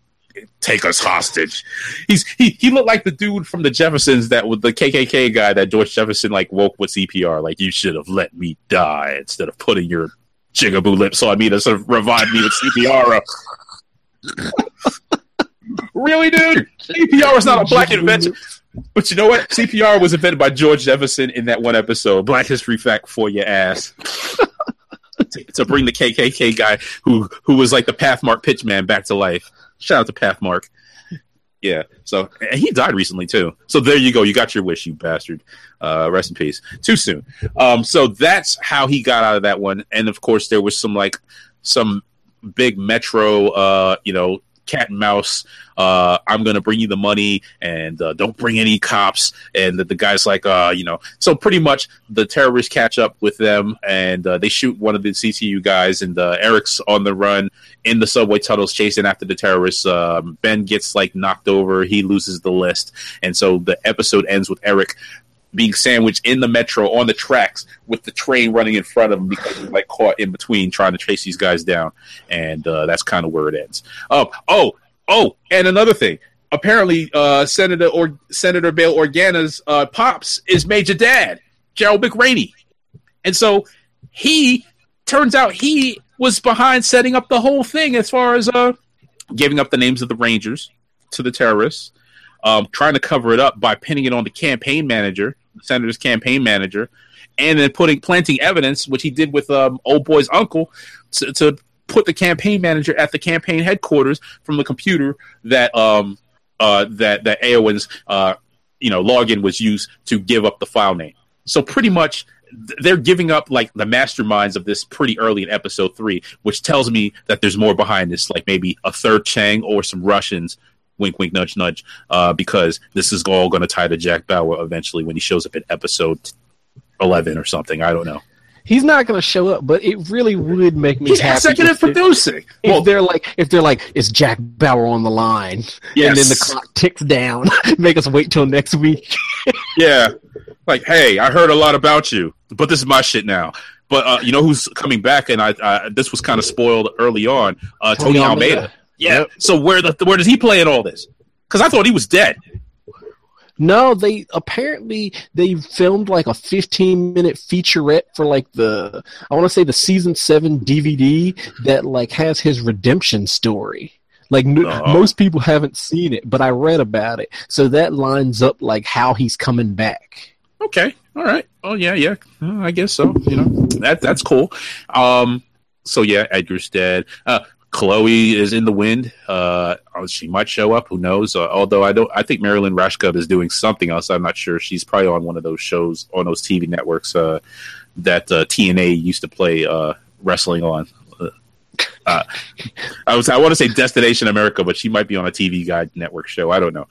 take us hostage. He's he he looked like the dude from the Jeffersons that with the KKK guy that George Jefferson like woke with CPR. Like you should have let me die instead of putting your jigaboo lips on me to sort of revive me with CPR really, dude? CPR was not a black invention. But you know what? CPR was invented by George Jefferson in that one episode. Black History Fact for your ass. to, to, bring the KKK guy who who was like the Pathmark pitchman back to life. Shout out to Pathmark. Yeah. So and he died recently too. So there you go. You got your wish, you bastard. Uh, rest in peace. Too soon. Um, so that's how he got out of that one. And of course, there was some like some big metro, uh, you know, cat and mouse. Uh, I'm going to bring you the money and uh, don't bring any cops. And the, the guy's like, uh, you know, so pretty much the terrorists catch up with them and uh, they shoot one of the CTU guys. And uh, Eric's on the run in the subway tunnels chasing after the terrorists. Um, ben gets like knocked over. He loses the list. And so the episode ends with Eric being sandwiched in the metro on the tracks with the train running in front of him because he's like caught in between trying to chase these guys down, and uh, that's kind of where it ends. Oh, oh, oh, and another thing. Apparently, uh, Senator or Senator Bail Organa's uh, pops is Major Dad Gerald McRaney, and so he turns out he was behind setting up the whole thing as far as uh, giving up the names of the Rangers to the terrorists, um, trying to cover it up by pinning it on the campaign manager senator's campaign manager, and then putting planting evidence, which he did with um, old boy's uncle, to, to, put the campaign manager at the campaign headquarters from the computer that um uh that that Éowyn's uh you know login was used to give up the file name. So pretty much they're giving up like the masterminds of this pretty early in episode three, which tells me that there's more behind this, like maybe a third Chang or some Russians wink, wink, nudge, nudge, uh, because this is all going to tie to Jack Bauer eventually when he shows up in episode 11 or something. I don't know. He's not going to show up, but it really would make me He's happy. executive producing. If well, they're like, if they're like, is Jack Bauer on the line, yes. and then the clock ticks down, make us wait till next week. yeah, like, hey, I heard a lot about you, but this is my shit now. But uh, you know who's coming back, and I, I this was kind of spoiled early on. Uh, Tony, Tony Almeida. Almeida. Yeah. Yep. So where the where does he play in all this? Because I thought he was dead. No, they apparently they filmed like a 15 minute featurette for like the I want to say the season 7 DVD that like has his redemption story. Like uh-huh. most people haven't seen it, but I read about it. So that lines up like how he's coming back. Okay. All right. Oh yeah, yeah. Uh, I guess so. You know, that that's cool. Um so yeah, Edgar's dead. Uh, Chloe is in the wind. Uh, she might show up. Who knows? Uh, although I don't, I think Mary Lynn Rajskub is doing something else. I'm not sure. She's probably on one of those shows on those TV networks uh, that uh, TNA used to play uh, wrestling on. Uh, I was I want to say Destination America, but she might be on a TV Guide network show. I don't know.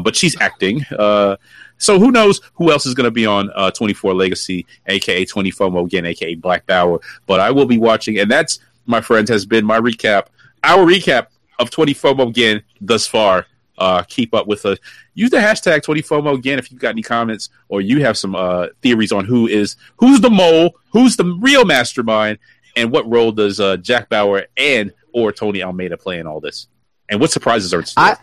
but she's acting. so who knows who else is going to be on 24 Legacy, aka 24 MoGin, aka Black Bauer. But I will be watching, and that's my friends, has been my recap, our recap of 24 MoGin thus far. Uh, keep up with us. Use the hashtag 24 MoGin if you've got any comments or you have some uh, theories on who is who's the mole, who's the real mastermind, and what role does uh, Jack Bauer and or Tony Almeida play in all this? And what surprises are? I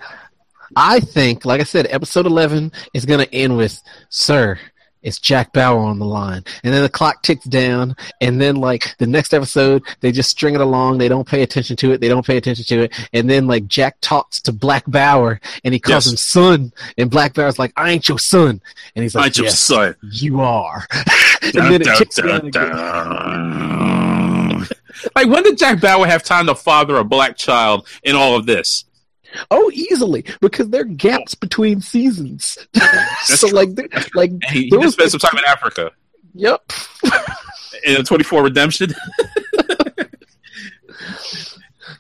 I think, like I said, episode 11 is going to end with, "Sir, it's Jack Bauer on the line. And then the clock ticks down, and then like the next episode, they just string it along. They don't pay attention to it. They don't pay attention to it. And then like Jack talks to Black Bauer, and he calls yes. him son. And Black Bauer's like, "I ain't your son." And he's like, "I ain't yes, your son. You are." and dun, then it ticks down again. like when did Jack Bauer have time to father a black child in all of this? Oh, easily because there are gaps between seasons. so like, like he, there was spent some time in Africa. Yep. in twenty four redemption.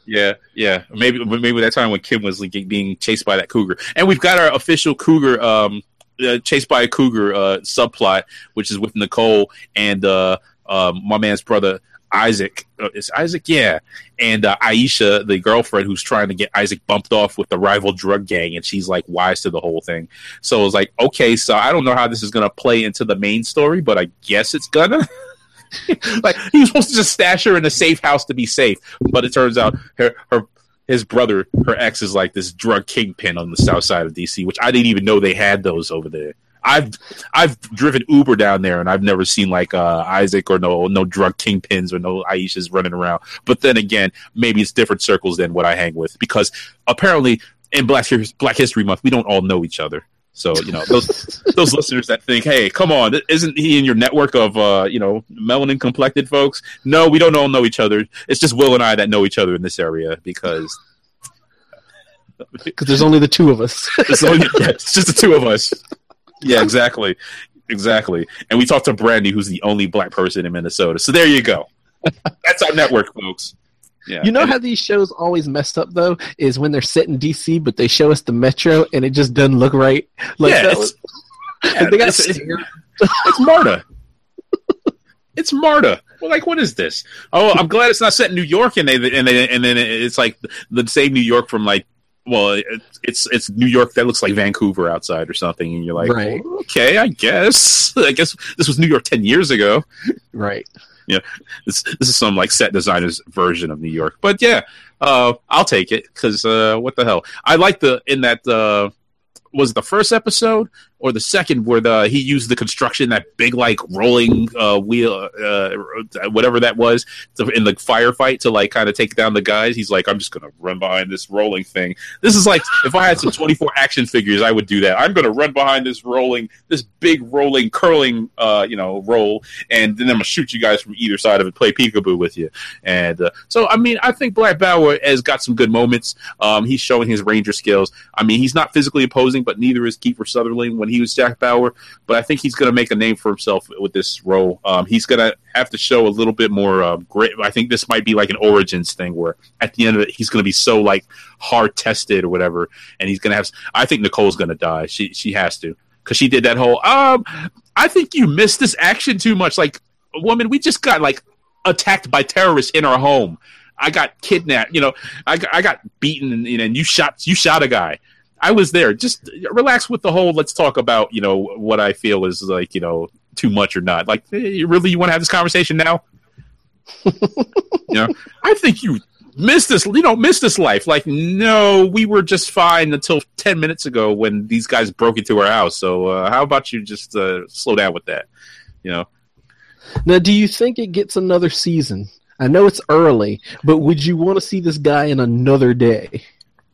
yeah, yeah. Maybe maybe that time when Kim was like, being chased by that cougar, and we've got our official cougar. Um, uh, chased by a cougar uh, subplot, which is with Nicole and uh, uh, my man's brother Isaac. Uh, is Isaac? Yeah. And uh, Aisha, the girlfriend who's trying to get Isaac bumped off with the rival drug gang, and she's like wise to the whole thing. So it's like, okay, so I don't know how this is going to play into the main story, but I guess it's gonna. like he was supposed to just stash her in a safe house to be safe, but it turns out her her his brother, her ex, is like this drug kingpin on the south side of DC, which I didn't even know they had those over there. I've I've driven Uber down there and I've never seen like uh, Isaac or no no drug kingpins or no Aishas running around. But then again, maybe it's different circles than what I hang with because apparently in Black Black History Month we don't all know each other. So you know those those listeners that think, hey, come on, isn't he in your network of uh, you know melanin complected folks? No, we don't all know each other. It's just Will and I that know each other in this area because because there's only the two of us. it's, only, yeah, it's just the two of us yeah, exactly, exactly. And we talked to Brandy, who's the only black person in Minnesota. So there you go. That's our network, folks. Yeah. You know and how these shows always messed up though is when they're set in DC, but they show us the Metro, and it just doesn't look right. Like yeah, was, yeah they got it's, it's, it's Marta. It's Marta. Well, like, what is this? Oh, I'm glad it's not set in New York, and they and they and then it's like the same New York from like well, it's it's New York that looks like Vancouver outside or something, and you're like, right. oh, okay, I guess, I guess this was New York ten years ago, right? Yeah, this this is some like set designer's version of New York, but yeah, uh, I'll take it because uh, what the hell? I like the in that uh, was the first episode or the second where the he used the construction that big like rolling uh, wheel uh, whatever that was to, in the firefight to like kind of take down the guys. He's like i'm just gonna run behind this rolling thing. This is like if i had some 24 action figures i would do that. I'm gonna run behind this rolling this big rolling curling uh, you know roll and then i'm gonna shoot you guys from either side of it play peekaboo with you. And uh, so i mean i think black bauer has got some good moments. Um, he's showing his ranger skills. I mean he's not physically opposing but neither is kiefer sutherland when he was Jack Bauer, but I think he's going to make a name for himself with this role. Um, he's going to have to show a little bit more uh, grit. I think this might be like an origins thing where at the end of it, he's going to be so like hard tested or whatever, and he's going to have. I think Nicole's going to die. She she has to because she did that whole. Um, I think you missed this action too much. Like, woman, we just got like attacked by terrorists in our home. I got kidnapped. You know, I, I got beaten, and, and you shot you shot a guy. I was there. Just relax with the whole. Let's talk about you know what I feel is like you know too much or not. Like, hey, really, you want to have this conversation now? you know, I think you missed this, you know, missed this life. Like, no, we were just fine until 10 minutes ago when these guys broke into our house. So, uh, how about you just uh, slow down with that? You know? Now, do you think it gets another season? I know it's early, but would you want to see this guy in another day?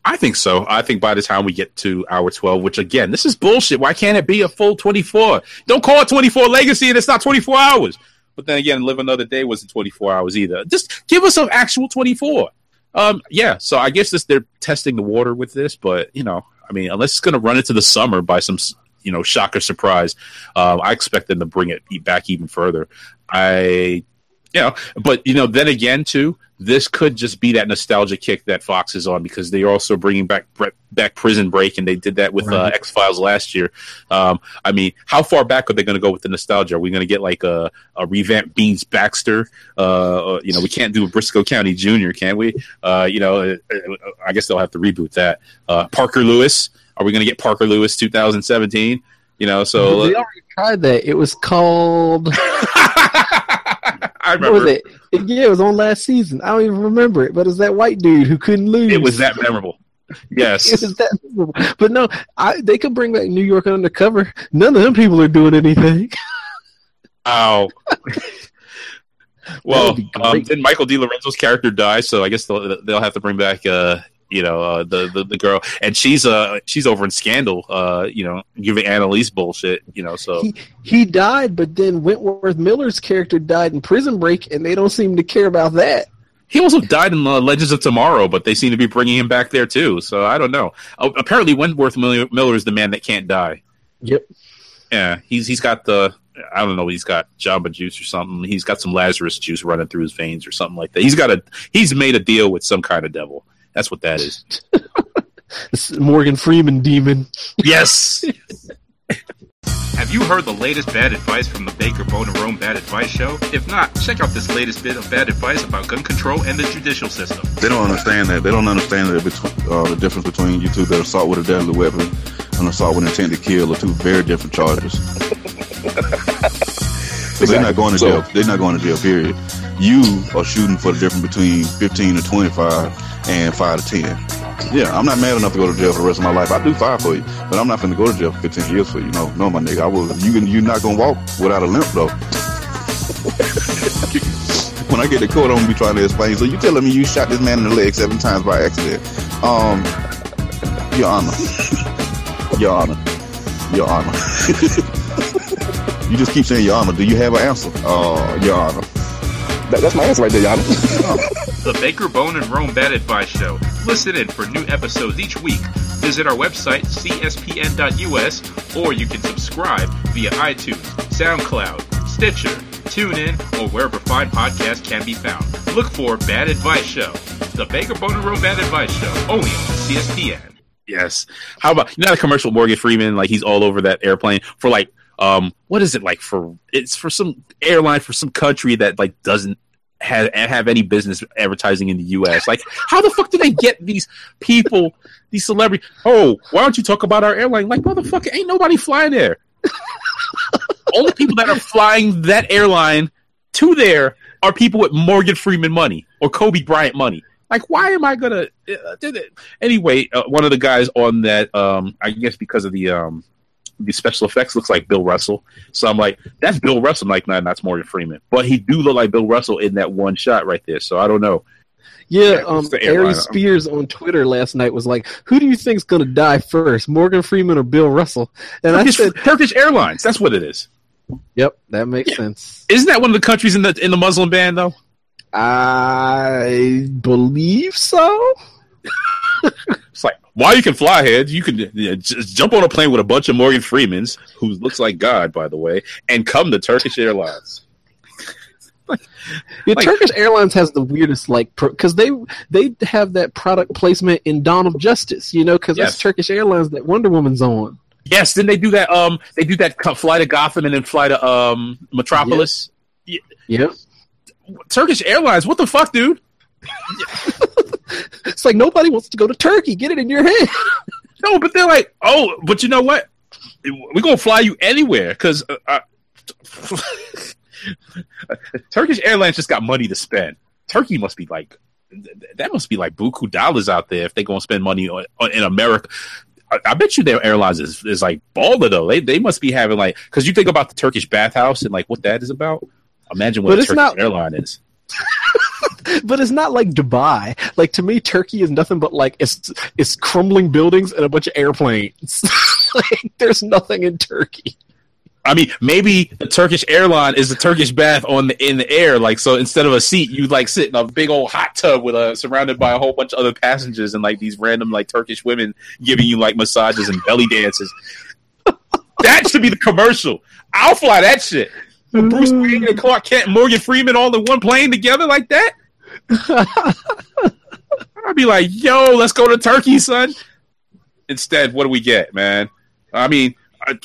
I think so. I think by the time we get to hour 12, which again, this is bullshit. Why can't it be a full 24? Don't call it 24 legacy and it's not 24 hours. But then again, live another day wasn't 24 hours either. Just give us an actual 24. Um, yeah. So I guess this, they're testing the water with this, but you know, I mean, unless it's going to run into the summer by some, you know, shock or surprise, uh, I expect them to bring it back even further. I you know, but you know, then again, too, this could just be that nostalgia kick that Fox is on because they are also bringing back back Prison Break, and they did that with uh, right. uh, X Files last year. Um, I mean, how far back are they going to go with the nostalgia? Are we going to get like a, a revamped Beans Baxter? Uh, you know, we can't do a Brisco County Junior, can we? Uh, you know, uh, uh, I guess they'll have to reboot that. Parker Lewis, are we going to get Parker Lewis 2017? You know, so they already tried that. It was called. I remember. What was it? Yeah, it was on last season. I don't even remember it, but it's that white dude who couldn't lose. It was that memorable. Yes, it was that memorable. But no, I, they could bring back New York Undercover. None of them people are doing anything. Oh. well, um, did Michael DeLorenzo's character die? So I guess they'll, they'll have to bring back uh, you know uh, the, the the girl, and she's uh she's over in Scandal, uh you know giving Annalise bullshit, you know. So he, he died, but then Wentworth Miller's character died in Prison Break, and they don't seem to care about that. He also died in uh, Legends of Tomorrow, but they seem to be bringing him back there too. So I don't know. Uh, apparently, Wentworth Miller, Miller is the man that can't die. Yep. Yeah, he's he's got the I don't know. He's got Jamba Juice or something. He's got some Lazarus juice running through his veins or something like that. He's got a he's made a deal with some kind of devil. That's what that is. Morgan Freeman demon. Yes. Have you heard the latest bad advice from the Baker Bone and Rome Bad Advice Show? If not, check out this latest bit of bad advice about gun control and the judicial system. They don't understand that. They don't understand that between, uh, the difference between you two that assault with a deadly weapon and assault with intent to kill are two very different charges. exactly. They're not going to jail. They're not going to jail. Period. You are shooting for the difference between 15 and 25 and five to ten. Yeah, I'm not mad enough to go to jail for the rest of my life. I do five for you, but I'm not going to go to jail for 15 years for you. No, no, my nigga. I will. You you're not going to walk without a limp though. when I get to court, I'm gonna be trying to explain. So you telling me you shot this man in the leg seven times by accident? Um, Your Honor, Your Honor, Your Honor. you just keep saying Your Honor. Do you have an answer? Uh, Your Honor. That, that's my answer right there, Your Honor. the Baker Bone and Rome Bad Advice Show. Listen in for new episodes each week. Visit our website, cspn.us, or you can subscribe via iTunes, SoundCloud, Stitcher, TuneIn, or wherever fine podcasts can be found. Look for Bad Advice Show, the Baker Bone and Rome Bad Advice Show, only on CSPN. Yes. How about you know the commercial Morgan Freeman like he's all over that airplane for like um what is it like for it's for some airline for some country that like doesn't have have any business advertising in the U.S. Like, how the fuck do they get these people, these celebrities? Oh, why don't you talk about our airline? Like, motherfucker, ain't nobody flying there. Only people that are flying that airline to there are people with Morgan Freeman money or Kobe Bryant money. Like, why am I gonna uh? Anyway, uh, one of the guys on that, um, I guess because of the um, the special effects looks like Bill Russell. So I'm like, that's Bill Russell. I'm like, nah, that's Morgan Freeman. But he do look like Bill Russell in that one shot right there. So I don't know. Yeah, um, Ari Spears on Twitter last night was like, "Who do you think's going to die first, Morgan Freeman or Bill Russell?" And Turkish, I said, "Turkish Airlines." That's what it is. Yep, that makes yeah. sense. Isn't that one of the countries in the in the Muslim ban though? I believe so. it's like while you can fly ahead, you can just jump on a plane with a bunch of Morgan Freemans, who looks like God, by the way, and come to Turkish Airlines. yeah, like, Turkish Airlines has the weirdest like because they they have that product placement in Dawn of Justice, you know, because yes. that's Turkish Airlines that Wonder Woman's on. Yes, then they do that. Um, they do that fly to Gotham and then fly to um Metropolis. Yep. yep. Turkish Airlines, what the fuck, dude? it's like nobody wants to go to Turkey. Get it in your head. no, but they're like, oh, but you know what? We're gonna fly you anywhere because uh, uh Turkish Airlines just got money to spend. Turkey must be like that must be like buku dollars out there if they're gonna spend money on, on in America. I, I, bet you their airlines is, is like baller though. They they must be having like because you think about the Turkish bathhouse and like what that is about. Imagine what but a Turkish not, airline is. but it's not like Dubai. Like to me, Turkey is nothing but like it's it's crumbling buildings and a bunch of airplanes. like there's nothing in Turkey. I mean, maybe the Turkish airline is the Turkish bath on the in the air. Like, so instead of a seat, you like sit in a big old hot tub with a surrounded by a whole bunch of other passengers and like these random like Turkish women giving you like massages and belly dances. that should be the commercial. I'll fly that shit. Bruce Wayne mm. and Clark Kent, and Morgan Freeman, all in one plane together like that. I'd be like, "Yo, let's go to Turkey, son." Instead, what do we get, man? I mean I,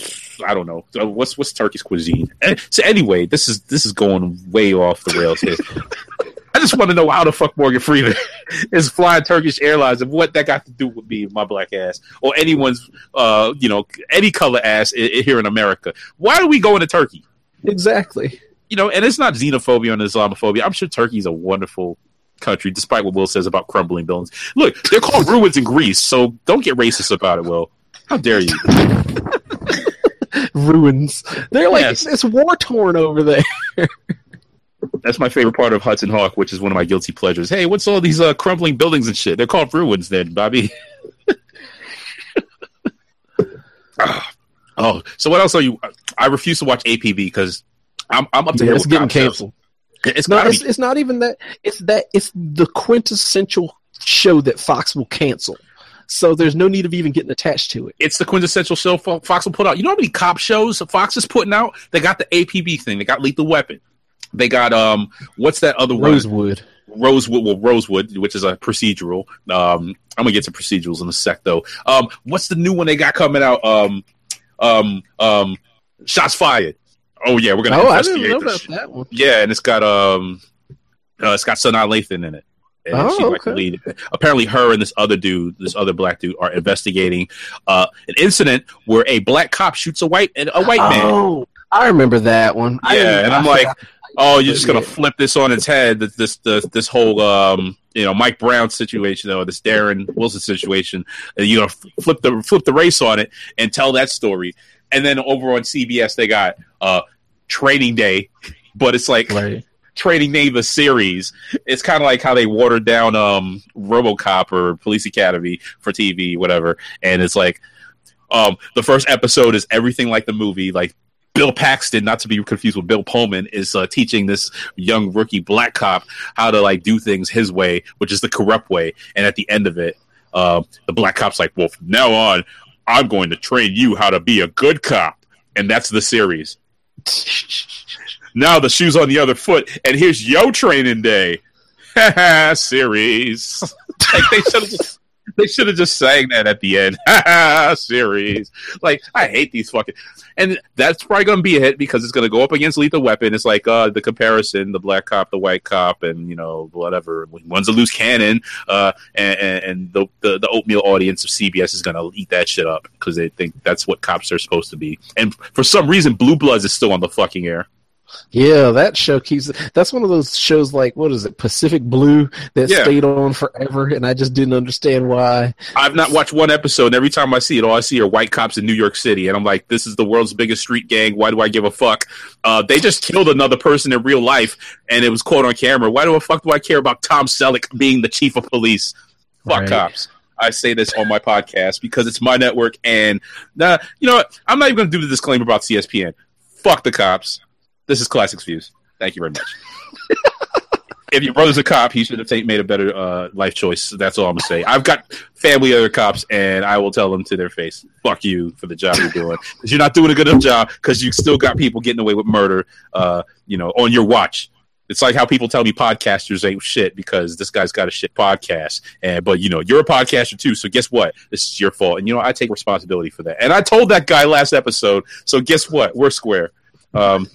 I don't know uh, what's what's Turkish cuisine. Eh, so anyway, this is this is going way off the rails here. I just want to know how the fuck Morgan Freeman is flying Turkish Airlines and what that got to do with me, my black ass, or anyone's, uh, you know, any color ass here in America. Why are we going to Turkey? Exactly. You know, and it's not xenophobia and Islamophobia. I'm sure Turkey's a wonderful country, despite what Will says about crumbling buildings. Look, they're called ruins in Greece, so don't get racist about it, Will. How dare you? ruins. They're like yes. it's war torn over there. That's my favorite part of Hudson Hawk, which is one of my guilty pleasures. Hey, what's all these uh, crumbling buildings and shit? They're called ruins, then, Bobby. oh, so what else are you? I refuse to watch APB because I'm, I'm up to yeah, it's getting canceled. It's not. It's, it's not even that. It's that. It's the quintessential show that Fox will cancel. So there's no need of even getting attached to it. It's the quintessential show Fox will put out. You know how many cop shows Fox is putting out? They got the APB thing. They got Lethal Weapon. They got um, what's that other Rosewood. one? Rosewood. Well, Rosewood, which is a procedural. Um, I'm gonna get to procedurals in a sec though. Um, what's the new one they got coming out? Um, um, um, shots fired. Oh yeah, we're gonna. Oh, I didn't know about that one. Yeah, and it's got um, uh, it's got Sanaa Lathan in it. And oh, she like okay. lead. Apparently, her and this other dude, this other black dude, are investigating uh, an incident where a black cop shoots a white a white man. Oh, I remember that one. Yeah, and I'm like, oh, you're just gonna flip this on its head. This this this whole um, you know Mike Brown situation or this Darren Wilson situation. You know, flip the flip the race on it and tell that story. And then over on CBS, they got uh, Training Day, but it's like. Right Training Day the series. It's kind of like how they watered down um, RoboCop or Police Academy for TV, whatever. And it's like um, the first episode is everything like the movie, like Bill Paxton, not to be confused with Bill Pullman, is uh, teaching this young rookie black cop how to like do things his way, which is the corrupt way. And at the end of it, uh, the black cop's like, "Well, from now on, I'm going to train you how to be a good cop," and that's the series. Now the shoe's on the other foot, and here's your training day. series. like they should have just they should have just sang that at the end. series. Like I hate these fucking and that's probably gonna be a hit because it's gonna go up against Lethal Weapon. It's like uh the comparison, the black cop, the white cop, and you know, whatever. One's a loose cannon, uh and, and the, the, the oatmeal audience of CBS is gonna eat that shit up because they think that's what cops are supposed to be. And for some reason Blue Bloods is still on the fucking air. Yeah, that show keeps. That's one of those shows like what is it, Pacific Blue, that yeah. stayed on forever, and I just didn't understand why. I've not watched one episode. And every time I see it, all I see are white cops in New York City, and I'm like, this is the world's biggest street gang. Why do I give a fuck? Uh, they just killed another person in real life, and it was caught on camera. Why do the fuck do I care about Tom Selleck being the chief of police? Fuck right. cops. I say this on my podcast because it's my network, and uh, you know what? I'm not even going to do the disclaimer about CSPN. Fuck the cops. This is Classick's Views. Thank you very much. if your brother's a cop, he should have made a better uh, life choice. That's all I'm gonna say. I've got family other cops, and I will tell them to their face, "Fuck you for the job you're doing. Because you're not doing a good enough job. Because you still got people getting away with murder, uh, you know, on your watch." It's like how people tell me podcasters ain't shit because this guy's got a shit podcast. And but you know, you're a podcaster too, so guess what? This is your fault. And you know, I take responsibility for that. And I told that guy last episode, so guess what? We're square. Um,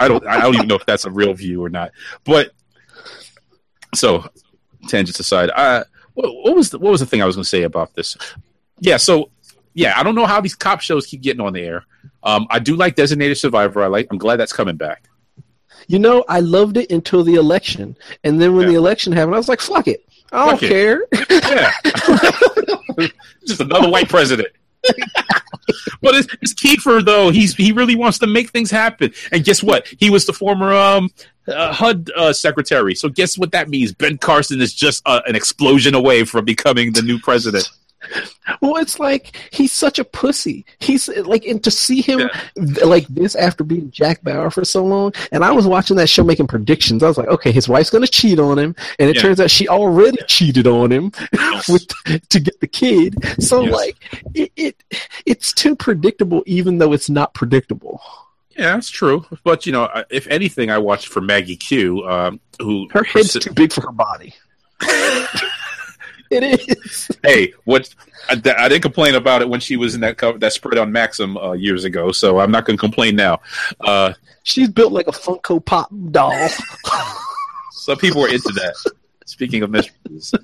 I don't I don't even know if that's a real view or not. But so tangents aside, I what, what was the, what was the thing I was going to say about this? Yeah, so yeah, I don't know how these cop shows keep getting on the air. Um, I do like Designated Survivor. I like. I'm glad that's coming back. You know, I loved it until the election, and then when yeah. the election happened, I was like, "Fuck it, I don't Fuck care." Yeah, just another white president. but it's, it's Kiefer though. He's he really wants to make things happen. And guess what? He was the former um, uh, HUD uh, secretary. So guess what that means? Ben Carson is just uh, an explosion away from becoming the new president. Well, it's like he's such a pussy. He's like, and to see him yeah. like this after being Jack Bauer for so long, and I was watching that show making predictions. I was like, okay, his wife's going to cheat on him, and it yeah. turns out she already cheated on him yes. with to get the kid. So yes. like, it, it it's too predictable, even though it's not predictable. Yeah, that's true. But you know, if anything, I watched for Maggie Q, um, who her head's too big for her body. It is. Hey, what? I, I, didn't complain about it when she was in that cover, that spread on Maxim uh, years ago, so I'm not going to complain now. Uh, She's built like a Funko Pop doll. Some people are into that. Speaking of mistresses.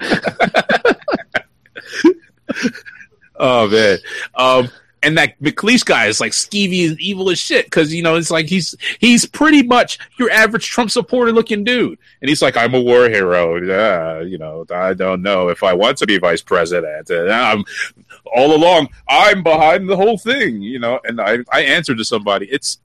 oh man. Um, and that MacLeish guy is like skeevy and evil as shit because you know it's like he's he's pretty much your average Trump supporter looking dude, and he's like, "I'm a war hero." Uh, you know, I don't know if I want to be vice president. And I'm all along, I'm behind the whole thing. You know, and I I answered to somebody. It's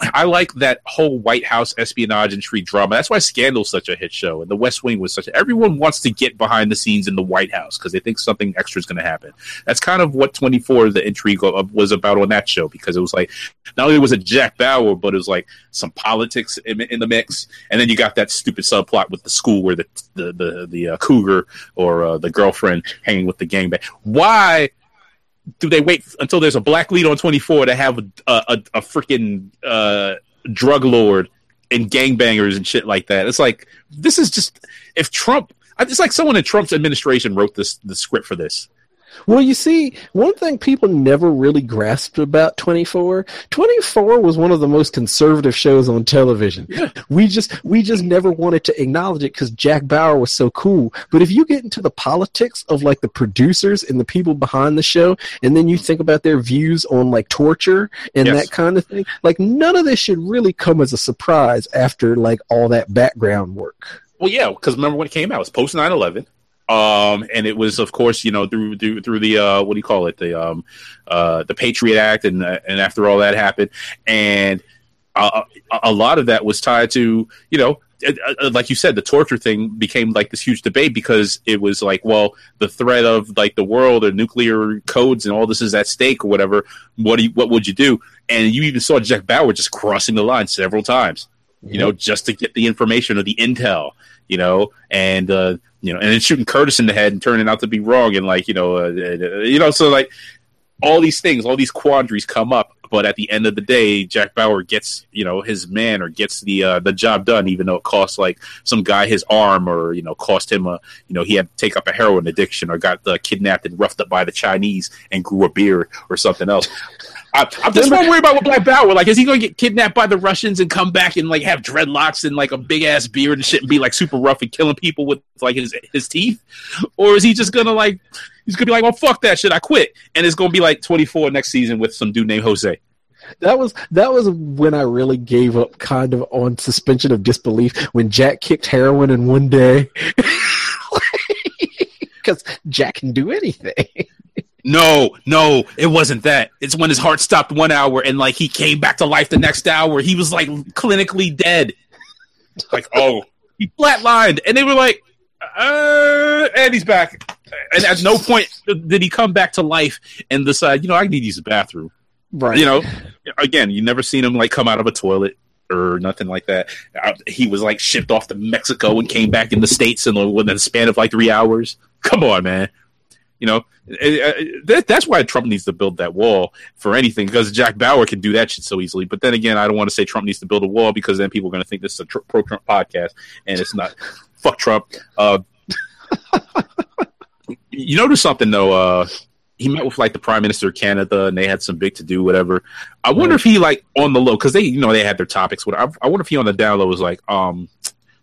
I like that whole White House espionage and intrigue drama. That's why Scandal's such a hit show, and The West Wing was such. A, everyone wants to get behind the scenes in the White House because they think something extra is going to happen. That's kind of what Twenty Four, the intrigue of, was about on that show because it was like not only was it Jack Bauer, but it was like some politics in, in the mix, and then you got that stupid subplot with the school where the the the, the uh, cougar or uh, the girlfriend hanging with the gangbang. Why? Do they wait until there's a black lead on 24 to have a a, a freaking uh, drug lord and gangbangers and shit like that? It's like this is just if Trump. It's like someone in Trump's administration wrote this the script for this. Well, you see, one thing people never really grasped about 24, 24 was one of the most conservative shows on television. Yeah. We just we just never wanted to acknowledge it cuz Jack Bauer was so cool. But if you get into the politics of like the producers and the people behind the show and then you think about their views on like torture and yes. that kind of thing, like none of this should really come as a surprise after like all that background work. Well, yeah, because remember when it came out, it was post 9 11. Um, and it was, of course, you know, through through, through the uh, what do you call it, the um, uh, the Patriot Act, and uh, and after all that happened, and uh, a lot of that was tied to, you know, uh, uh, like you said, the torture thing became like this huge debate because it was like, well, the threat of like the world or nuclear codes and all this is at stake or whatever. What do you, what would you do? And you even saw Jack Bauer just crossing the line several times, you know, just to get the information or the intel, you know, and uh, you know, and then shooting Curtis in the head and turning out to be wrong, and like you know, uh, uh, you know, so like all these things, all these quandaries come up, but at the end of the day, Jack Bauer gets you know his man or gets the uh, the job done, even though it costs like some guy his arm or you know cost him a you know he had to take up a heroin addiction or got uh, kidnapped and roughed up by the Chinese and grew a beard or something else. I, am just more worried about what Black Bauer. Like, is he going to get kidnapped by the Russians and come back and like have dreadlocks and like a big ass beard and shit and be like super rough and killing people with like his his teeth, or is he just gonna like he's gonna be like, well, fuck that shit, I quit, and it's gonna be like 24 next season with some dude named Jose. That was that was when I really gave up, kind of on suspension of disbelief when Jack kicked heroin in one day. Because Jack can do anything. No, no, it wasn't that. It's when his heart stopped one hour and like he came back to life the next hour. He was like clinically dead. Like, oh, he flatlined, and they were like, uh, and he's back. And at no point did he come back to life and decide, you know, I need to use the bathroom. Right. You know, again, you never seen him like come out of a toilet or nothing like that. Uh, he was like shipped off to Mexico and came back in the states in the, within a span of like three hours. Come on, man. You know, that, that's why Trump needs to build that wall for anything because Jack Bauer can do that shit so easily. But then again, I don't want to say Trump needs to build a wall because then people are going to think this is a tr- pro Trump podcast and it's not. Fuck Trump. Uh, you notice something though? Uh, he met with like the prime minister of Canada and they had some big to do, whatever. I wonder right. if he like on the low because they, you know, they had their topics. What I, I wonder if he on the down low was like, um,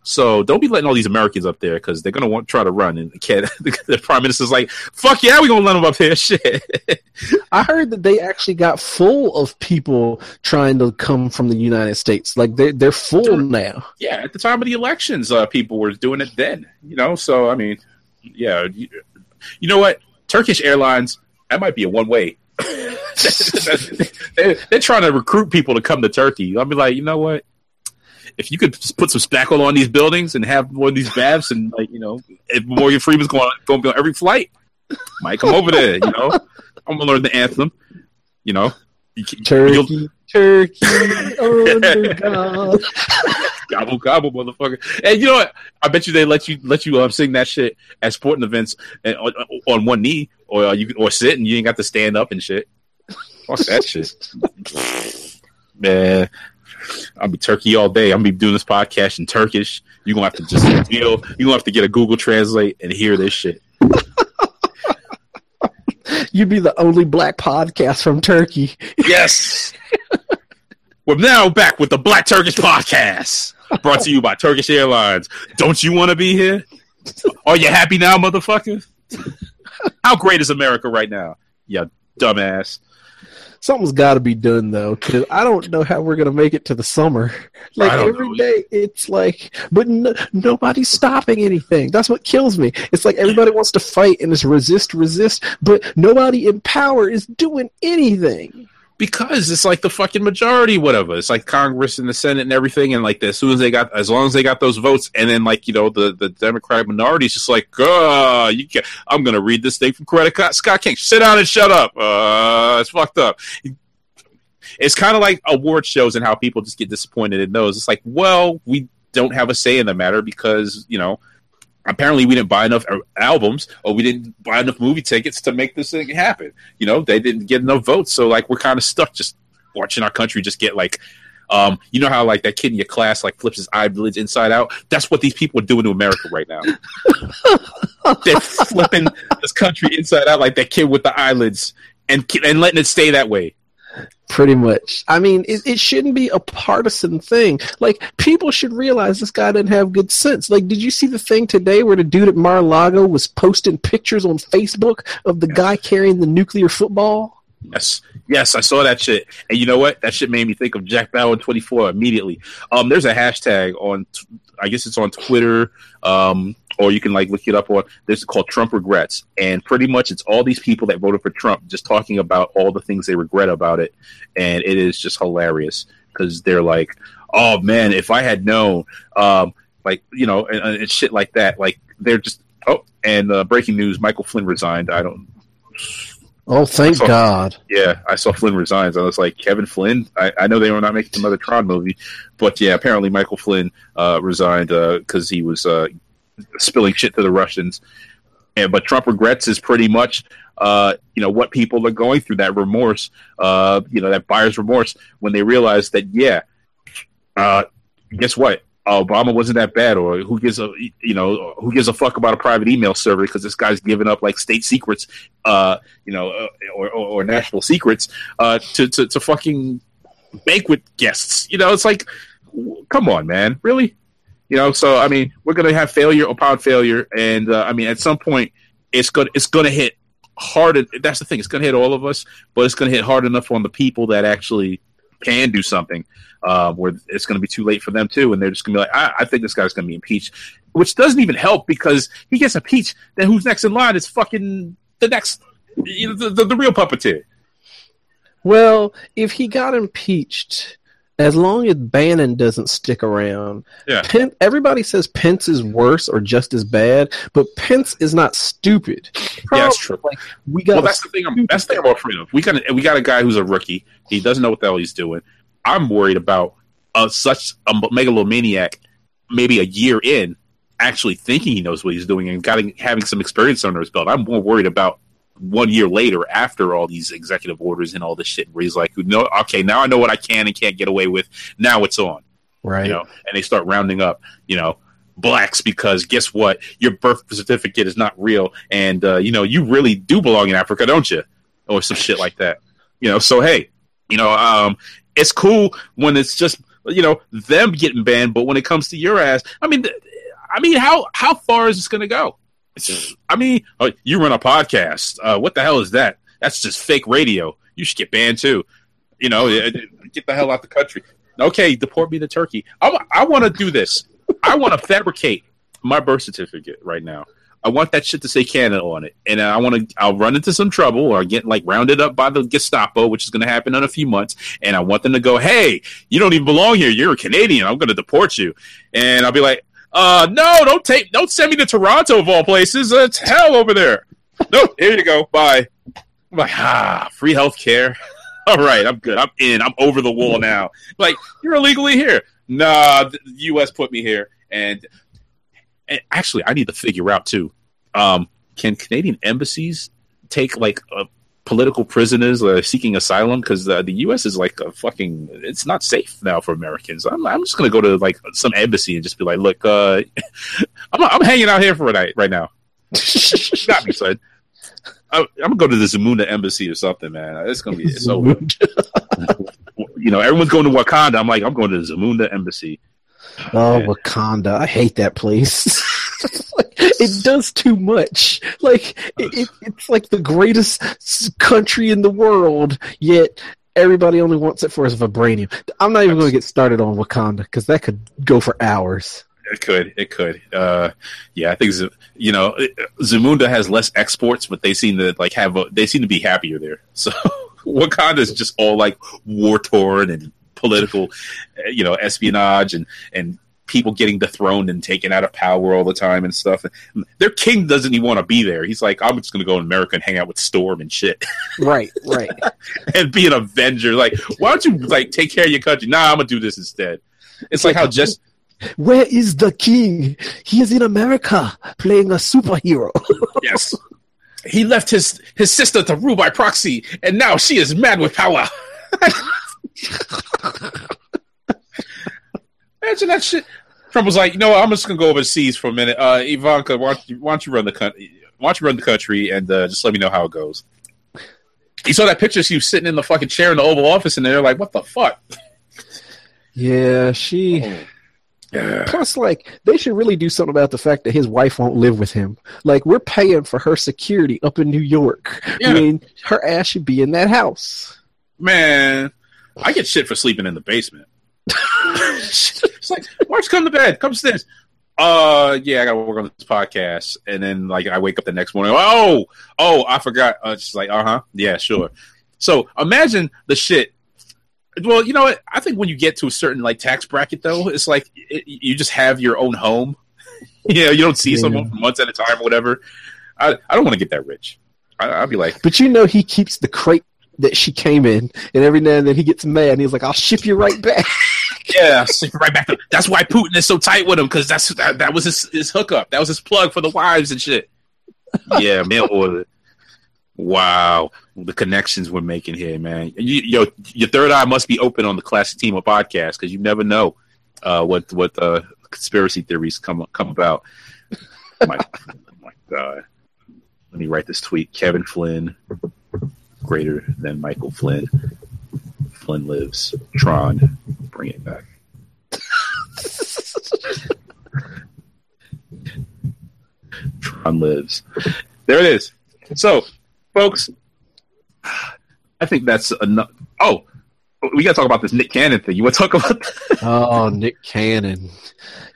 So don't be letting all these Americans up there because they're gonna want try to run, and the, the prime minister's like, "Fuck yeah, we gonna let them up here." Shit. I heard that they actually got full of people trying to come from the United States. Like they're they're full now. Yeah, at the time of the elections, uh, people were doing it then. You know, so I mean, yeah, you, you know what? Turkish Airlines that might be a one way. they're, they're trying to recruit people to come to Turkey. I'll be like, you know what? If you could put some spackle on these buildings and have one of these baths and like you know if Morgan Freeman's going going to be on every flight, might come over there. You know, I'm gonna learn the anthem. You know, turkey, turkey, under God. gobble gobble, motherfucker. And you know what? I bet you they let you let you um, sing that shit at sporting events and on, on one knee, or uh, you or sit and you ain't got to stand up and shit. Fuck that shit, man. I'll be Turkey all day. I'm gonna be doing this podcast in Turkish. You're gonna have to just deal. You're gonna have to get a Google Translate and hear this shit. You'd be the only black podcast from Turkey. Yes. We're now back with the Black Turkish Podcast, brought to you by Turkish Airlines. Don't you want to be here? Are you happy now, motherfucker? How great is America right now? You dumbass something's got to be done though, because I don't know how we're gonna make it to the summer. Like every know. day, it's like, but no, nobody's stopping anything. That's what kills me. It's like everybody wants to fight and it's resist, resist, but nobody in power is doing anything because it's like the fucking majority, whatever. It's like Congress and the Senate and everything, and like as soon as they got, as long as they got those votes, and then like you know the the Democratic minority is just like, uh, you can I'm gonna read this thing from Coretta Scott King. Sit down and shut up. Uh, it's fucked up. It's kind of like award shows and how people just get disappointed in those. It's like, well, we don't have a say in the matter because you know apparently we didn't buy enough albums or we didn't buy enough movie tickets to make this thing happen. You know, they didn't get enough votes, so like we're kind of stuck just watching our country just get like um, you know how like that kid in your class like flips his eyelids inside out? That's what these people are doing to America right now. They're flipping this country inside out like that kid with the eyelids and and letting it stay that way. Pretty much. I mean, it, it shouldn't be a partisan thing. Like, people should realize this guy didn't have good sense. Like, did you see the thing today where the dude at Mar-a-Lago was posting pictures on Facebook of the guy carrying the nuclear football? Yes, yes, I saw that shit, and you know what? That shit made me think of Jack Bauer twenty four immediately. Um, there's a hashtag on, I guess it's on Twitter. Um, or you can like look it up on this is called Trump regrets, and pretty much it's all these people that voted for Trump just talking about all the things they regret about it, and it is just hilarious because they're like, oh man, if I had known, um, like you know, and, and shit like that, like they're just oh, and uh, breaking news: Michael Flynn resigned. I don't. Oh, thank saw, God! Yeah, I saw Flynn resigns. I was like, Kevin Flynn. I, I know they were not making another Tron movie, but yeah, apparently Michael Flynn uh, resigned because uh, he was uh, spilling shit to the Russians. And but Trump regrets is pretty much uh, you know what people are going through that remorse, uh, you know that buyer's remorse when they realize that yeah, uh, guess what? Obama wasn't that bad, or who gives a you know who gives a fuck about a private email server because this guy's giving up like state secrets, uh, you know, uh, or, or, or, national secrets uh, to, to to fucking banquet guests. You know, it's like, come on, man, really? You know, so I mean, we're going to have failure upon failure, and uh, I mean, at some point, it's going it's to hit hard. That's the thing; it's going to hit all of us, but it's going to hit hard enough on the people that actually can do something. Uh, where it's going to be too late for them too, and they're just going to be like, I, I think this guy's going to be impeached, which doesn't even help because he gets impeached. Then who's next in line is fucking the next, you know, the, the, the real puppeteer. Well, if he got impeached, as long as Bannon doesn't stick around, yeah. Pence, everybody says Pence is worse or just as bad, but Pence is not stupid. Probably, yeah, that's true. Like, we got well, that's the thing. I'm, that's the thing I'm afraid of. We got we got a guy who's a rookie. He doesn't know what the hell he's doing. I'm worried about uh, such a megalomaniac, maybe a year in, actually thinking he knows what he's doing and got having some experience under his belt. I'm more worried about one year later after all these executive orders and all this shit where he's like no okay now i know what i can and can't get away with. Now it's on. Right. You know? And they start rounding up you know blacks because guess what? Your birth certificate is not real. And uh, you know you really do belong in africa don't you? Or some shit like that. You know so hey you know um it's cool when it's just you know them getting banned. But when it comes to your ass, I mean, I mean, how how far is this going to go? I mean, oh, you run a podcast. Uh, what the hell is that? That's just fake radio. You should get banned too. You know, get the hell out the country. Okay, deport me to Turkey. I, I want to do this. I want to fabricate my birth certificate right now. I want that shit to say Canada on it, and I want to. I'll run into some trouble or get like rounded up by the Gestapo, which is going to happen in a few months. And I want them to go, "Hey, you don't even belong here. You're a Canadian. I'm going to deport you." And I'll be like, "Uh, no, don't take, don't send me to Toronto of all places. It's hell over there." no, here you go. Bye. I'm like, ah, free health care. all right, I'm good. I'm in. I'm over the wall now. Like, you're illegally here. Nah, the U.S. put me here, and, and actually, I need to figure out too. Um, can Canadian embassies take like uh, political prisoners uh, seeking asylum? Because uh, the U.S. is like a fucking. It's not safe now for Americans. I'm, I'm just gonna go to like some embassy and just be like, look, uh, I'm, I'm hanging out here for a night right now. Got me, son. I, am gonna go to the Zamunda embassy or something, man. It's gonna be it's over. you know, everyone's going to Wakanda. I'm like, I'm going to the Zamunda embassy. Oh, man. Wakanda! I hate that place. it does too much. Like it, it, it's like the greatest country in the world, yet everybody only wants it for its vibranium. I'm not even going to get started on Wakanda because that could go for hours. It could. It could. Uh, yeah, I think you know Zamunda has less exports, but they seem to like have a, they seem to be happier there. So Wakanda is just all like war torn and political, you know, espionage and and people getting dethroned and taken out of power all the time and stuff. Their king doesn't even want to be there. He's like, I'm just going to go in America and hang out with Storm and shit. Right, right. and be an Avenger. Like, why don't you like take care of your country? Nah, I'm gonna do this instead. It's like how just where is the king? He is in America playing a superhero. yes. He left his, his sister to rule by proxy, and now she is mad with power. Imagine that shit. Trump was like, you know what, I'm just gonna go overseas for a minute. Uh, Ivanka, why don't you, why don't you run the country? Why don't you run the country and uh, just let me know how it goes? You saw that picture. She was sitting in the fucking chair in the Oval Office, and they're like, "What the fuck?" Yeah, she. Oh. Plus, like, they should really do something about the fact that his wife won't live with him. Like, we're paying for her security up in New York. Yeah. I mean, her ass should be in that house. Man, I get shit for sleeping in the basement. It's like, March, come to bed. Come upstairs. Uh, yeah, I gotta work on this podcast, and then like I wake up the next morning. Oh, oh, I forgot. Uh, she's like, uh huh, yeah, sure. So imagine the shit well, you know what? I think when you get to a certain like tax bracket, though, it's like it, you just have your own home. you know, you don't see yeah. someone for months at a time or whatever. I, I don't want to get that rich. I, will be like, but you know, he keeps the crate that she came in, and every now and then he gets mad. and He's like, "I'll ship you right back." yeah, right back. That's why Putin is so tight with him because that's that, that was his, his hookup. That was his plug for the wives and shit. Yeah, mail order. Wow, the connections we're making here, man. You, yo, your third eye must be open on the Classick Team-Up podcast because you never know uh, what what uh, conspiracy theories come come about. my, my God, let me write this tweet: Kevin Flynn greater than Michael Flynn. Flynn lives. Tron, bring it back. Tron lives. There it is. So folks. I think that's enough. Oh, we got to talk about this Nick Cannon thing. You want to talk about? That? oh, Nick Cannon.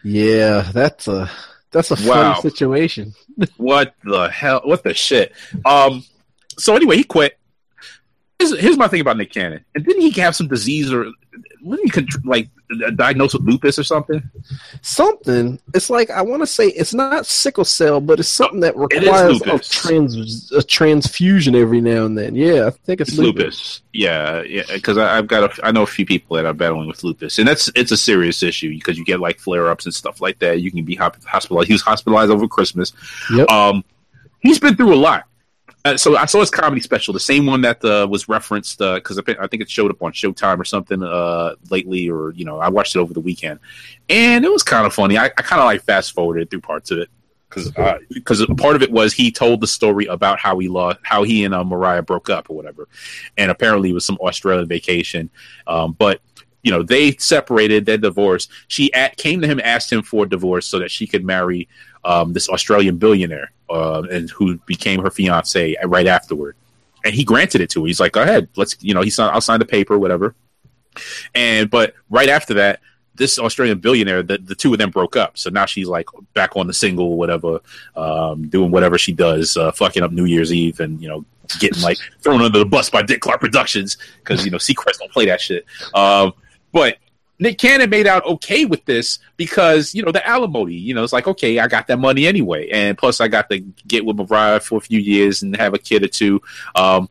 Yeah, that's a that's a funny wow. situation. what the hell? What the shit? Um. So anyway, he quit. Here's, here's my thing about Nick Cannon. And didn't he have some disease or wasn't he like diagnosed with lupus or something? Something. It's like I want to say it's not sickle cell, but it's something that requires a trans a transfusion every now and then. Yeah, I think it's, it's lupus. lupus. Yeah, yeah. Because I've got a, I know a few people that are battling with lupus, and that's it's a serious issue because you get like flare ups and stuff like that. You can be hospitalized. He was hospitalized over Christmas. Yep. Um, he's been through a lot. Uh, so I saw his comedy special, the same one that uh, was referenced because uh, I think it showed up on Showtime or something uh, lately, or you know, I watched it over the weekend, and it was kind of funny. I, I kind of like fast forwarded through parts of it. Because because uh, part of it was he told the story about how he lost, how he and Mariah broke up or whatever, and apparently it was some Australian vacation, um, but you know they separated, they divorced. She at, came to him, asked him for a divorce so that she could marry um, this Australian billionaire, uh, and who became her fiance right afterward. And he granted it to her. He's like, "Go ahead, let's." You know, he signed. I'll sign the paper, whatever. And but right after that, this Australian billionaire, the, the two of them broke up. So now she's like back on the single, whatever, um, doing whatever she does, uh, fucking up New Year's Eve and, you know, getting like thrown under the bus by Dick Clark Productions because, you know, Seacrest don't play that shit. Um, but Nick Cannon made out okay with this because, you know, the alimony, you know, it's like, okay, I got that money anyway. And plus I got to get with Mariah for a few years and have a kid or two. Um,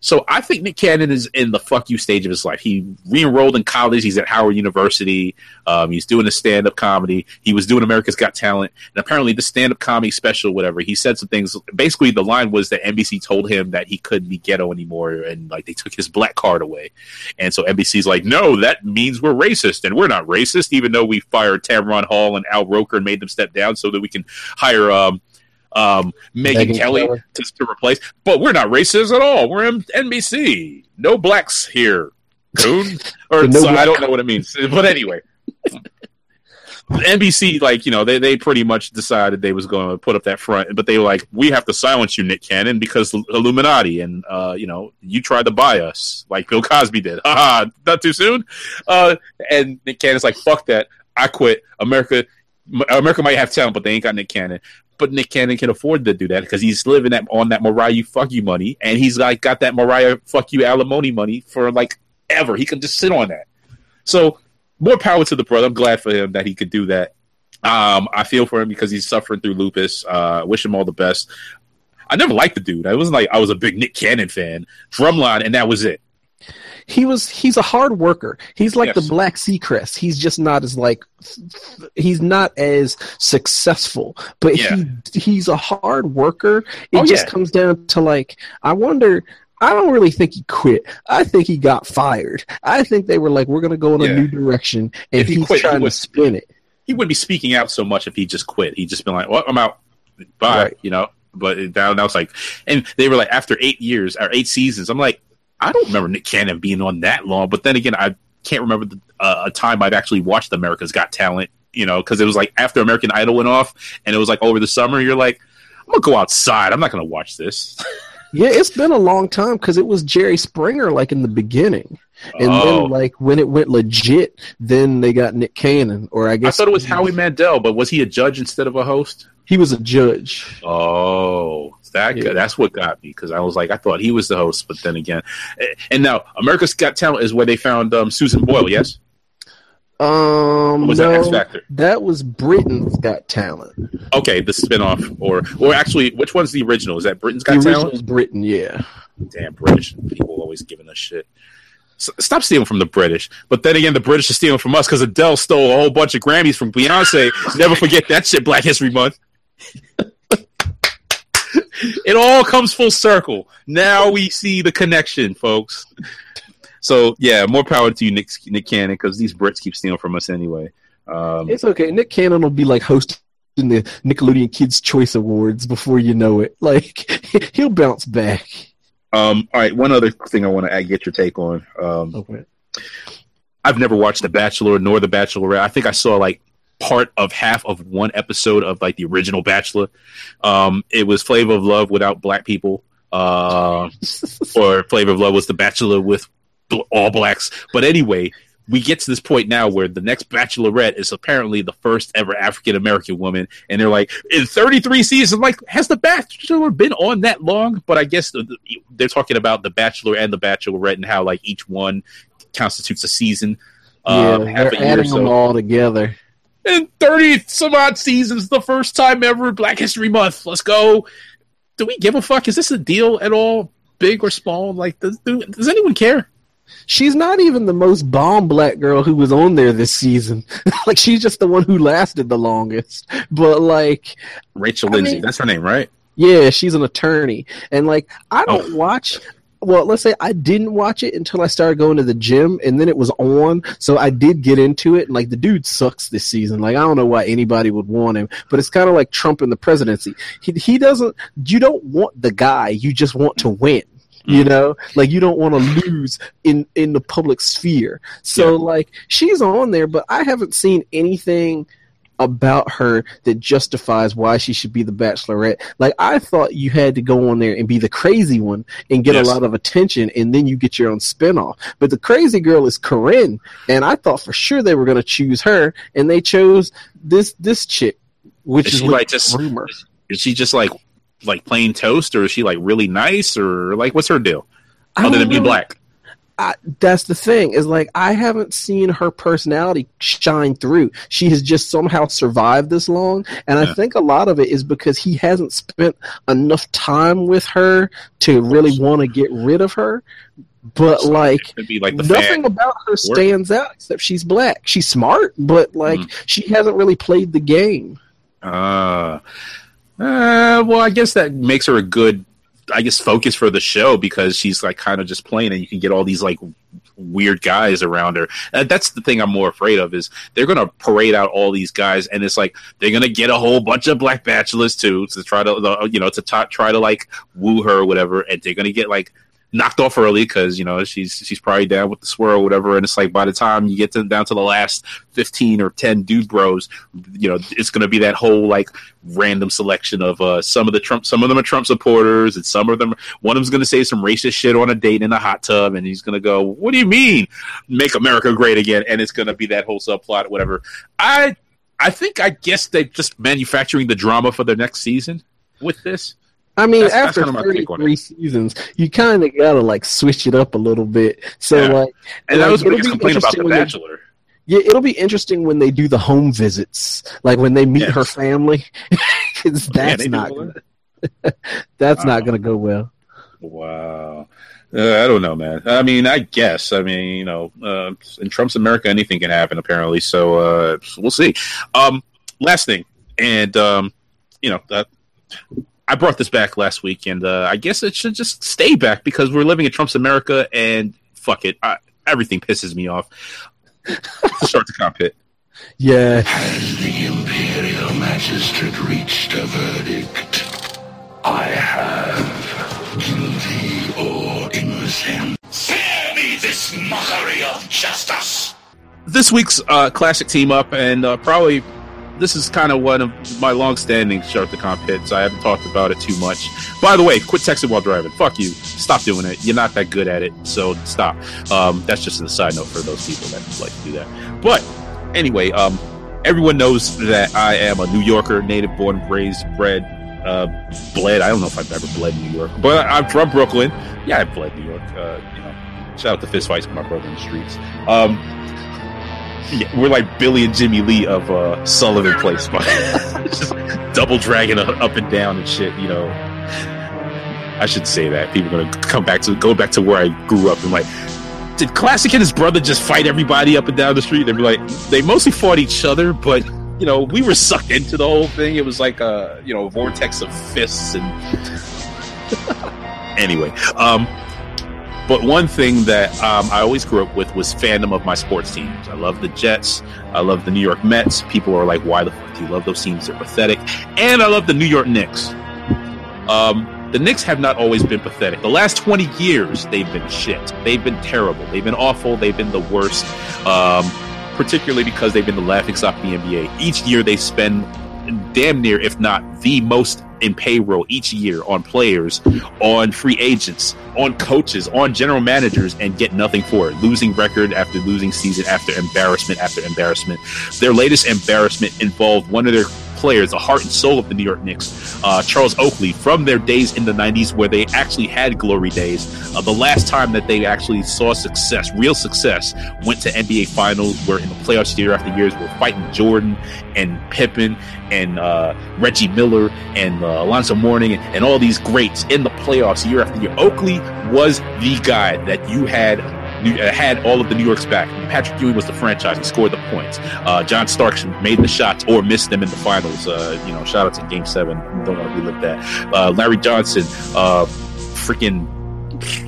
so I think Nick Cannon is in the fuck you stage of his life. He re-enrolled in college. He's at Howard University. Um, he's doing a stand-up comedy. He was doing America's Got Talent, and apparently the stand-up comedy special, whatever. He said some things. Basically, the line was that NBC told him that he couldn't be ghetto anymore, and like they took his black card away. And so NBC's like, no, that means we're racist, and we're not racist, even though we fired Tamron Hall and Al Roker and made them step down so that we can hire um, um, Megyn Kelly to, to, replace. But we're not racist at all. We're NBC. No blacks here. Coon. or no so, I don't know what it means. But anyway. NBC, like you know, they, they pretty much decided they was going to put up that front, but they were like, we have to silence you, Nick Cannon, because Illuminati, and uh, you know, you tried to buy us like Bill Cosby did. Haha, not too soon. Uh, and Nick Cannon's like, fuck that, I quit. America, America might have talent, but they ain't got Nick Cannon but Nick Cannon can afford to do that because he's living that on that Mariah fuck you money, and he's like got that Mariah fuck you alimony money for like ever. He can just sit on that. So more power to the brother. I'm glad for him that he could do that. Um, I feel for him because he's suffering through lupus. Uh, wish him all the best. I never liked the dude. I wasn't like I was a big Nick Cannon fan. Drumline, and that was it he was he's a hard worker. He's like yes. the Black Sea Seacrest. He's just not as like he's not as successful, but yeah. he he's a hard worker. It oh, just yeah. comes down to like I wonder I don't really think he quit. I think he got fired. I think they were like, we're going to go in yeah. a new direction, and if he he's quit, trying he to spin it. He wouldn't be speaking out so much if he just quit. He'd just been like, well, I'm out. Bye. Right. You know? But now, now it's like, and they were like, after eight years or eight seasons, I'm like, I don't remember Nick Cannon being on that long, but then again, I can't remember the, uh, a time I've actually watched America's Got Talent. You know, because it was like after American Idol went off, and it was like over the summer. You're like, I'm gonna go outside. I'm not gonna watch this. yeah, it's been a long time because it was Jerry Springer like in the beginning, and oh. then like when it went legit, then they got Nick Cannon. Or I guess I thought it was Howie Mandel, but was he a judge instead of a host? He was a judge. Oh, that yeah. that's what got me because I was like, I thought he was the host, but then again, and now America's Got Talent is where they found um, Susan Boyle. Yes. Um, was no, that X Factor? That was Britain's Got Talent. Okay, the spinoff, or or actually, which one's the original? Is that Britain's Got the Talent? Is Britain, yeah. Damn British people always giving us shit. stop stealing from the British. But then again, the British are stealing from us because Adele stole a whole bunch of Grammys from Beyonce. Never forget that shit. Black History Month it all comes full circle. Now we see the connection, folks. So yeah, more power to you, Nick, Nick Cannon, because these Brits keep stealing from us anyway. Um, it's okay. Nick Cannon will be like hosting the Nickelodeon Kids Choice Awards before you know it. Like he'll bounce back. Um, all right, one other thing I want to get your take on. Um, okay. I've never watched The Bachelor nor The Bachelorette. I think I saw like part of half of one episode of like the original Bachelor. Um, it was Flavor of Love without black people, uh, or Flavor of Love was the Bachelor with all blacks. But anyway, we get to this point now where the next Bachelorette is apparently the first ever African American woman, and they're like, in 33 seasons, like, has the Bachelor been on that long? But I guess they're talking about the Bachelor and the Bachelorette and how like each one constitutes a season. Yeah, um, they're adding so. them all together in 30 some odd seasons, the first time ever, Black History Month. Let's go. Do we give a fuck? Is this a deal at all? Big or small? Like, does, do, does anyone care? She's not even the most bomb black girl who was on there this season. like, she's just the one who lasted the longest. But, like. Rachel I Lindsay, mean, that's her name, right? Yeah, she's an attorney. And, like, I oh. don't oh. watch well, let's say I didn't watch it until I started going to the gym, and then it was on, so I did get into it. And like the dude sucks this season. Like I don't know why anybody would want him, but it's kind of like Trump in the presidency. He he doesn't. You don't want the guy. You just want to win. You mm. know, like you don't want to lose in in the public sphere. So yeah. like she's on there, but I haven't seen anything about her that justifies why she should be the bachelorette. Like I thought you had to go on there and be the crazy one and get yes. a lot of attention and then you get your own spinoff. But the crazy girl is Corinne and I thought for sure they were going to choose her and they chose this this chick which is, is like just rumor. Is she just like like plain toast or is she like really nice or like what's her deal? Other than be black. I, that's the thing is like I haven't seen her personality shine through. She has just somehow survived this long, and yeah. I think a lot of it is because he hasn't spent enough time with her to really want to get rid of her. But like, like nothing about her stands out except she's black. She's smart, but like mm. she hasn't really played the game. Uh, uh, well, I guess that makes her a good I guess focus for the show because she's like kind of just playing and you can get all these like weird guys around her. Uh, that's the thing I'm more afraid of is they're gonna parade out all these guys and it's like they're gonna get a whole bunch of black bachelors too to try to you know to t- try to like woo her or whatever and they're gonna get like knocked off early because you know she's she's probably down with the swirl or whatever and it's like by the time you get to down to the last 15 or 10 dude bros you know it's going to be that whole like random selection of uh some of the trump some of them are trump supporters and some of them one of them's going to say some racist shit on a date in a hot tub and he's going to go what do you mean? Make america great again. And it's going to be that whole subplot whatever. I i think i guess they're just manufacturing the drama for the next season with this I mean, that's, after that's 33 seasons, you kind of gotta like switch it up a little bit. So yeah. like, and that was the biggest complaint about the Bachelor. They, yeah, it'll be interesting when they do the home visits, like when they meet yes. her family, because that's yeah, not gonna, that's wow. not going to go well. Wow. Uh, I don't know, man. I mean, I guess. I mean, you know, uh, in Trump's America, anything can happen, apparently. So uh, we'll see. Um, last thing, and um, you know, that I brought this back last week, and uh, I guess it should just stay back because we're living in Trump's America, and fuck it, I, everything pisses me off. Sharkticon pit. Yeah. Has the Imperial Magistrate reached a verdict? I have. Guilty or innocent. Spare me this mockery of justice! This week's uh, Classick Team-Up, and uh, probably this is kind of one of my long-standing Sharkticon pits. I haven't talked about it too much. By the way, quit texting while driving. Fuck you. Stop doing it. You're not that good at it, so stop. Um, that's just a side note for those people that like to do that. But anyway, um, everyone knows that I am a New Yorker, native born, raised, bred, uh, bled. I don't know if I've ever bled New York, but I'm from Brooklyn. Yeah, I bled New York. Uh, you know, shout out to fist fights with my the streets. Um, yeah, we're like Billy and Jimmy Lee of uh, Sullivan Place, just double dragging up and down and shit. You know, I should say that people are gonna come back to go back to where I grew up and like. Did Classick and his brother just fight everybody up and down the street? They'd be like, they mostly fought each other, but you know, we were sucked into the whole thing. It was like a you know vortex of fists and. anyway, um, but one thing that um, I always grew up with was fandom of my sports teams. I love the Jets. I love the New York Mets. People are like, why the fuck do you love those teams? They're pathetic. And I love the New York Knicks. Um, the Knicks have not always been pathetic. The last 20 years, they've been shit. They've been terrible. They've been awful. They've been the worst, um, particularly because they've been the laughing stock of the NBA. Each year, they spend damn near, if not the most in payroll each year on players, on free agents, on coaches, on general managers, and get nothing for it. Losing record after losing season after embarrassment after embarrassment. Their latest embarrassment involved one of their players, the heart and soul of the New York Knicks, uh, Charles Oakley, from their days in the 90s where they actually had glory days. Uh, the last time that they actually saw success, real success, went to NBA Finals, where in the playoffs year after years, were fighting Jordan and Pippen and uh, Reggie Miller and uh, Alonzo Mourning and, and all these greats in the playoffs year after year. Oakley was the guy that you had had all of the New York's back. Patrick Ewing was the franchise. He scored the points. Uh, John Starks made the shots or missed them in the finals. Uh, you know, shout out to Game Seven. Don't want to relive that. Uh, Larry Johnson, uh, freaking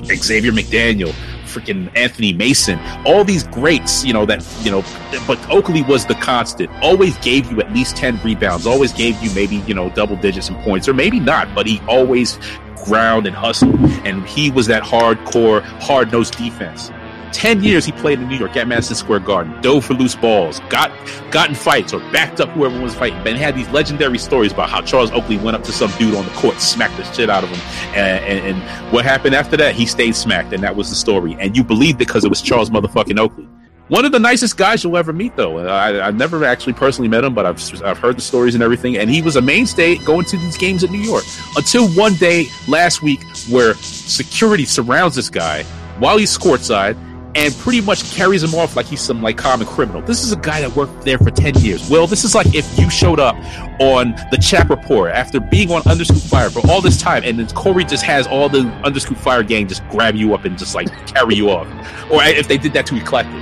Xavier McDaniel, freaking Anthony Mason, all these greats, you know, that, you know, but Oakley was the constant, always gave you at least 10 rebounds, always gave you maybe, you know, double digits in points, or maybe not, but he always ground and hustled. And he was that hardcore, hard nosed defense. 10 years he played in New York at Madison Square Garden, dove for loose balls, got got in fights or backed up whoever was fighting. Ben had these legendary stories about how Charles Oakley went up to some dude on the court, smacked the shit out of him. And, and, and what happened after that? He stayed smacked, and that was the story. And you believed it because it was Charles motherfucking Oakley. One of the nicest guys you'll ever meet, though. Uh, I, have never actually personally met him, but I've, I've heard the stories and everything. And he was a mainstay going to these games in New York until one day last week where security surrounds this guy while he's courtside and pretty much carries him off like he's some like common criminal. This is a guy that worked there for 10 years. Well, this is like if you showed up on the Chap Report after being on Underscoop Fire for all this time and then Corey just has all the Underscoop Fire gang just grab you up and just like carry you off. Or if they did that to Eclectic.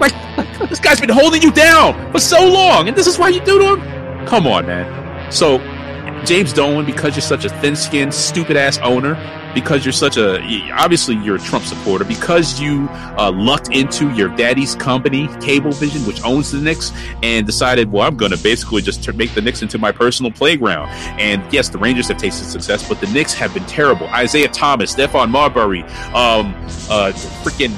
Like, this guy's been holding you down for so long and this is why you do to him? Come on, man. So, James Dolan, because you're such a thin skinned, stupid ass owner, because you're such a obviously you're a Trump supporter because you uh, lucked into your daddy's company, Cablevision, which owns the Knicks, and decided, well, I'm going to basically just make the Knicks into my personal playground. And yes, the Rangers have tasted success, but the Knicks have been terrible. Isiah Thomas, Stephon Marbury, um, uh, freaking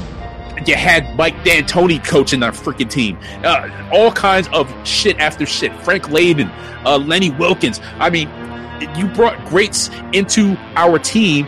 you had Mike D'Antoni coaching that freaking team. Uh, all kinds of shit after shit. Frank Layden, uh, Lenny Wilkens. I mean, you brought greats into our team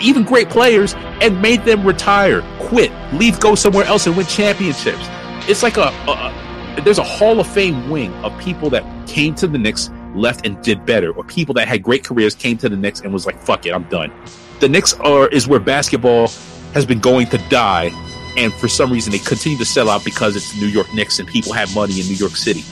even great players, and made them retire, quit, leave, go somewhere else, and win championships. It's like a, a there's a Hall of Fame wing of people that came to the Knicks, left, and did better, or people that had great careers came to the Knicks and was like, "Fuck it, I'm done." The Knicks are is where basketball has been going to die, and for some reason they continue to sell out because it's New York Knicks and people have money in New York City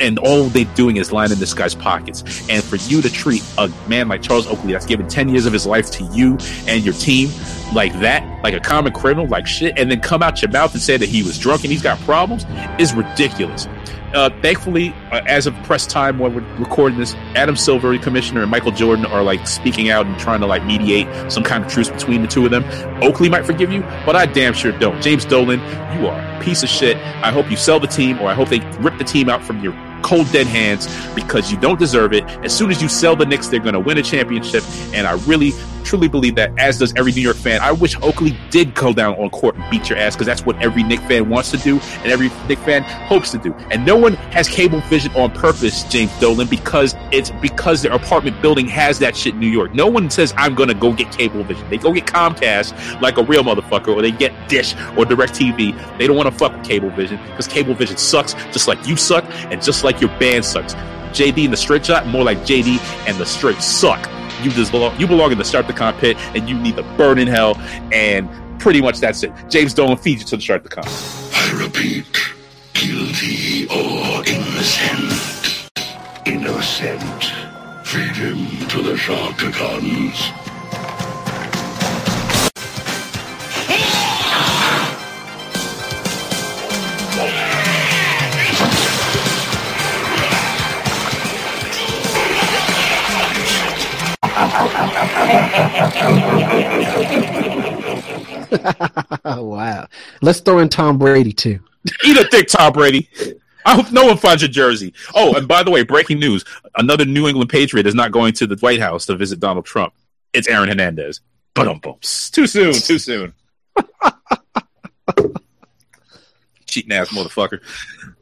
and all they're doing is lining this guy's pockets. And for you to treat a man like Charles Oakley that's given 10 years of his life to you and your team like that, like a common criminal, like shit, and then come out your mouth and say that he was drunk and he's got problems is ridiculous. Uh, thankfully, uh, as of press time when we're recording this, Adam Silver, commissioner, and Michael Jordan are like speaking out and trying to like mediate some kind of truce between the two of them. Oakley might forgive you, but I damn sure don't. James Dolan, you are a piece of shit. I hope you sell the team, or I hope they rip the team out from your cold dead hands because you don't deserve it. As soon as you sell the Knicks, they're going to win a championship. And I really, truly believe that, as does every New York fan. I wish Oakley did go down on court and beat your ass because that's what every Knick fan wants to do and every Knick fan hopes to do. And no one has cable vision on purpose, James Dolan, because it's because their apartment building has that shit in New York. No one says, I'm going to go get cable vision. They go get Comcast like a real motherfucker or they get Dish or DirecTV. They don't want to fuck with cable vision because cable vision sucks just like you suck and just like your band sucks. JD and the straight shot, more like JD and the straight suck. You just belong. You belong in the Sharkticon pit, and you need to burn in hell. And pretty much that's it. James Dolan feeds you to the Sharkticon. I repeat, guilty or innocent. Innocent. Feed him to the Sharkticons. wow. Let's throw in Tom Brady too. Eat a dick, Tom Brady. I hope no one finds your jersey. Oh, and by the way, breaking news: another New England Patriot is not going to the White House to visit Donald Trump. It's Aaron Hernandez. But um, too soon, too soon. Cheating ass motherfucker.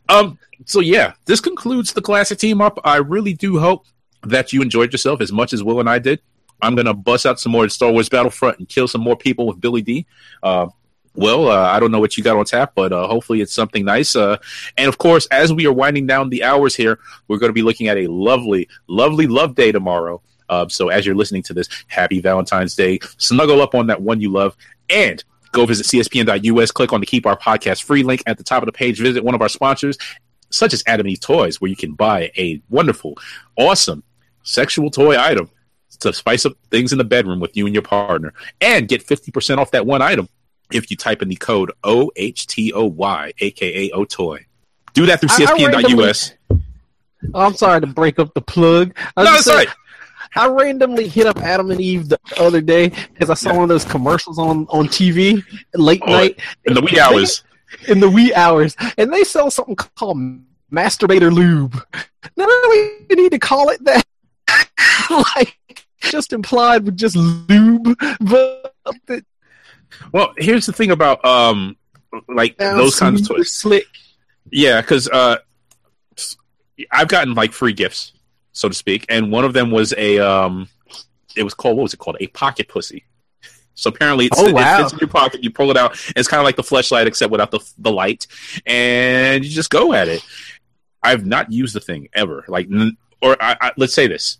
Um. So yeah, this concludes the Classick Team-Up. I really do hope that you enjoyed yourself as much as Will and I did. I'm gonna bust out some more Star Wars Battlefront and kill some more people with Billy Dee Uh, well, uh, I don't know what you got on tap, but uh, hopefully it's something nice. Uh, and of course, as we are winding down the hours here, we're going to be looking at a lovely, lovely love day tomorrow. Uh, so as you're listening to this, happy Valentine's Day. Snuggle up on that one you love and go visit cspn.us. Click on the Keep Our Podcast free link at the top of the page. Visit one of our sponsors, such as Adam Eve Toys, where you can buy a wonderful, awesome sexual toy item to spice up things in the bedroom with you and your partner and get 50% off that one item if you type in the code OHTOY, aka OTOY. Do that through CSPN.us. Oh, I'm sorry to break up the plug. No, that's right. I randomly hit up Adam and Eve the other day because I saw yeah. one of those commercials on on TV late oh, night in the wee hours. They, in the wee hours, and they sell something called masturbator lube. Not we need to call it that. like just implied with just lube, but. Well, here's the thing about um, like those kinds of toys. Slick. Yeah, because uh, I've gotten like free gifts, so to speak, and one of them was a um, it was called what was it called? A pocket pussy. So apparently, it's, oh, wow. it fits in your pocket. You pull it out. it's kind of like the flashlight, except without the the light, and you just go at it. I've not used the thing ever. Like, or I, I, let's say this: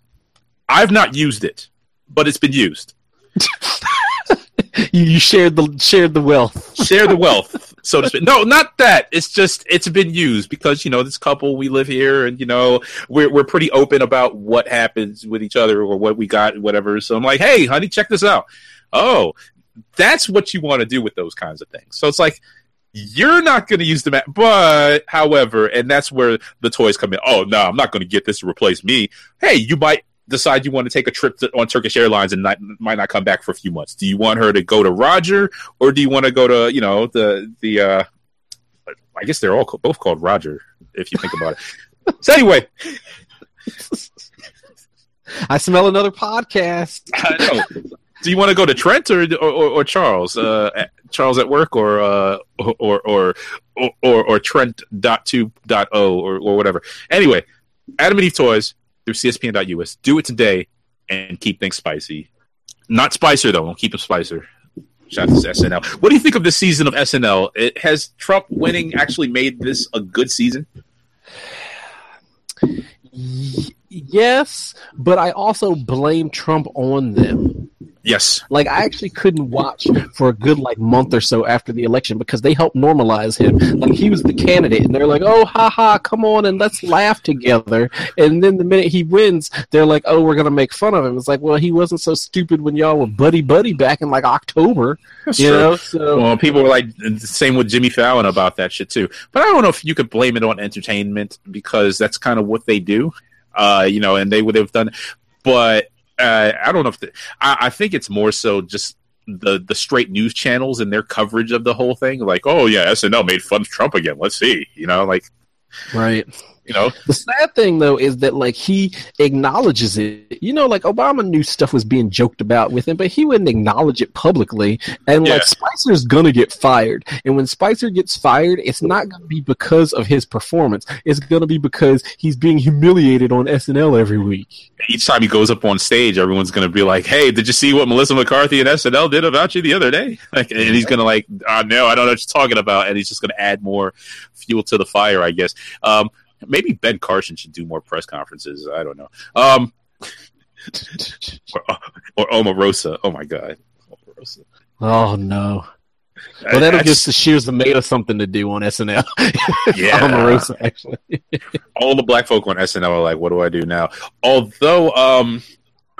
I've not used it, but it's been used. you, shared the shared the wealth. Share the wealth, so to speak. No, not that. It's just it's been used because you know this couple we live here, and you know we're we're pretty open about what happens with each other or what we got, whatever. So I'm like, hey, honey, check this out. Oh, that's what you want to do with those kinds of things. So it's like you're not going to use the map, but however, and that's where the toys come in. Oh no, I'm not going to get this to replace me. Hey, you might decide you want to take a trip to, on Turkish Airlines and not, might not come back for a few months. Do you want her to go to Roger or do you want to go to you know the the uh, I guess they're all both called Roger if you think about it. so anyway. I smell another podcast. I know. Do you want to go to Trent or or, or Charles? Uh, Charles at work or uh, or or or or, or Trent dot two dot o or or whatever. Anyway, Adam and Eve toys through CSPN.us. Do it today and keep things spicy. Not Spicer though. Don't keep them Spicer. Shout out to SNL. What do you think of this season of SNL? It, has Trump winning actually made this a good season? Yes, but I also blame Trump on them. Yes. Like I actually couldn't watch for a good like month or so after the election because they helped normalize him. Like he was the candidate and they're like, "Oh, ha ha, come on and let's laugh together." And then the minute he wins, they're like, "Oh, we're going to make fun of him." It's like, "Well, he wasn't so stupid when y'all were buddy buddy back in like October." That's you true. know? So Well, people were like the same with Jimmy Fallon about that shit too. But I don't know if you could blame it on entertainment because that's kind of what they do. Uh, you know, and they would have done but uh, I don't know if the, I, I think it's more so just the the straight news channels and their coverage of the whole thing. Like, oh yeah, SNL made fun of Trump again. Let's see, you know, like right you know? The sad thing though is that like he acknowledges it. You know like obama knew stuff was being joked about with him but he wouldn't acknowledge it publicly. And yeah. like spicer's gonna get fired. And when spicer gets fired it's not gonna be because of his performance. It's gonna be because he's being humiliated on snl every week. Each time he goes up on stage everyone's gonna be like hey did you see what melissa mccarthy and snl did about you the other day? Like and he's gonna like oh, no i don't know what you're talking about. And he's just gonna add more fuel to the fire i guess. Um Maybe Ben Carson should do more press conferences. I don't know. Um, or, or Omarosa. Oh my god. Omarosa. Oh no. Well, that'll give the Shears the something to do on SNL. Yeah, Omarosa actually. All the black folk on SNL are like, "What do I do now?" Although, um,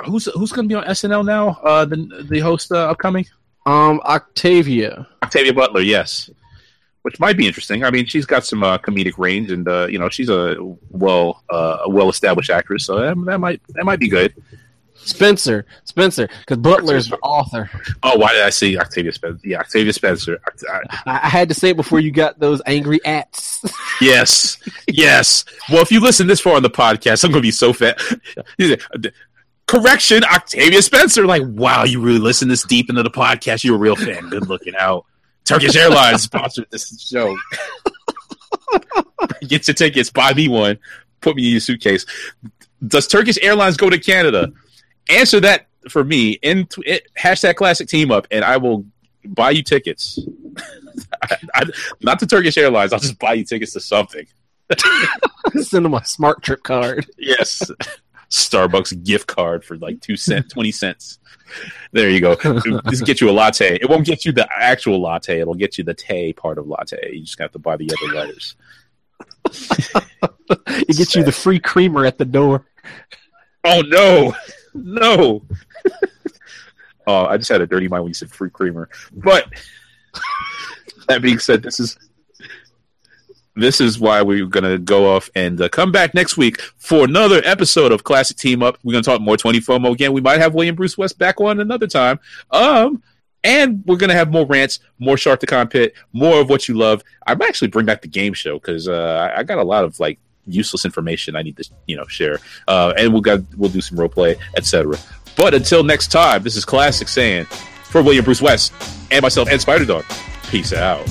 who's who's going to be on SNL now? Uh, the the host uh, upcoming. Um, Octavia. Octavia Butler. Yes which might be interesting. I mean, she's got some uh, comedic range, and uh, you know, she's a well uh, a well established actress, so that, that, might that might be good. Spencer, Spencer, because Butler's the author. Oh, why did I see Octavia Spencer? Yeah, Octavia Spencer. I, I had to say it before you got those angry ats. yes, yes. Well, if you listen this far on the podcast, I'm going to be so fat. Correction, Octavia Spencer. Like, wow, you really listen this deep into the podcast. You're a real fan. Good looking out. Turkish Airlines sponsored this show. Get your tickets, buy me one, put me in your suitcase. Does Turkish Airlines go to Canada? Answer that for me in it, hashtag Classick Team-Up, and I will buy you tickets. I, I, not to Turkish Airlines. I'll just buy you tickets to something. Send them a smart trip card. Yes. Starbucks gift card for like two cent, twenty cents. There you go. This get you a latte. It won't get you the actual latte. It'll get you the tay part of latte. You just have to buy the other letters. it gets you the free creamer at the door. Oh no, no. oh, I just had a dirty mind when you said free creamer. But that being said, this is this is why we're going to go off and uh, come back next week for another episode of Classick Team-Up. We're going to talk more 24 MoGin. We might have William Bruce West back on another time. Um, and we're going to have more rants, more Sharkticon Pit, more of what you love. I might actually bring back the game show because uh, I got a lot of like useless information I need to you know share. Uh, and we'll got we'll do some role play, etc. But until next time, this is Classick saying for William Bruce West and myself and Spider Dog. Peace out.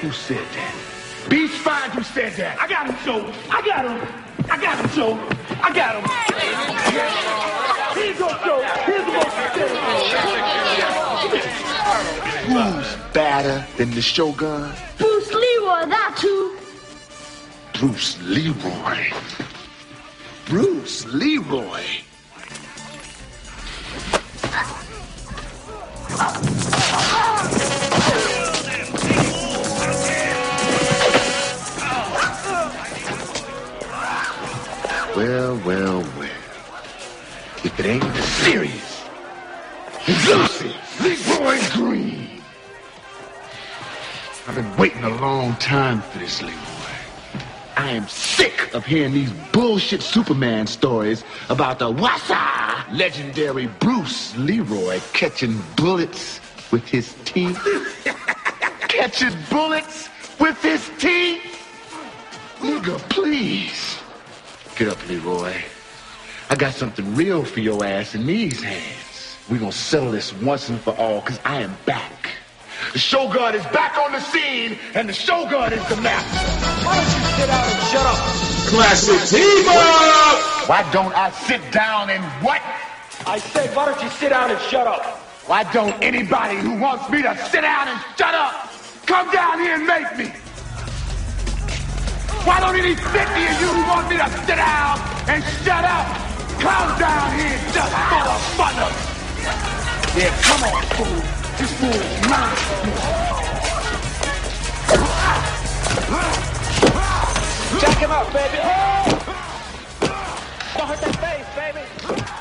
Who said that? Beast fine, who said that? I got him, Joe. I got him. I got him, Joe. I got him. Here you go, Joe. Here's the most Who's badder than the Shogun? Bruce Leroy, that too. Bruce Leroy. Bruce Leroy. Well, well, well. If it ain't serious, it's Lucy, Leroy Green. I've been waiting a long time for this, Leroy. I am sick of hearing these bullshit Superman stories about the Wassa legendary Bruce Leroy catching bullets with his teeth. catching bullets with his teeth? Nigga, please. Get up, Leroy. I got something real for your ass in these hands. we gonna settle this once and for all, because I am back. The Shogun is back on the scene, and the Shogun is the master. Why don't you sit down and shut up? Classick Team-Up! Why don't I sit down and what? I said, why don't you sit down and shut up? Why don't anybody who wants me to sit down and shut up come down here and make me? Why don't any 50 of you want me to sit down and shut up? Come down here just for the fun of it. Yeah, come on, fool. This fool is mine. Jack him up, baby. Don't hurt that face, baby.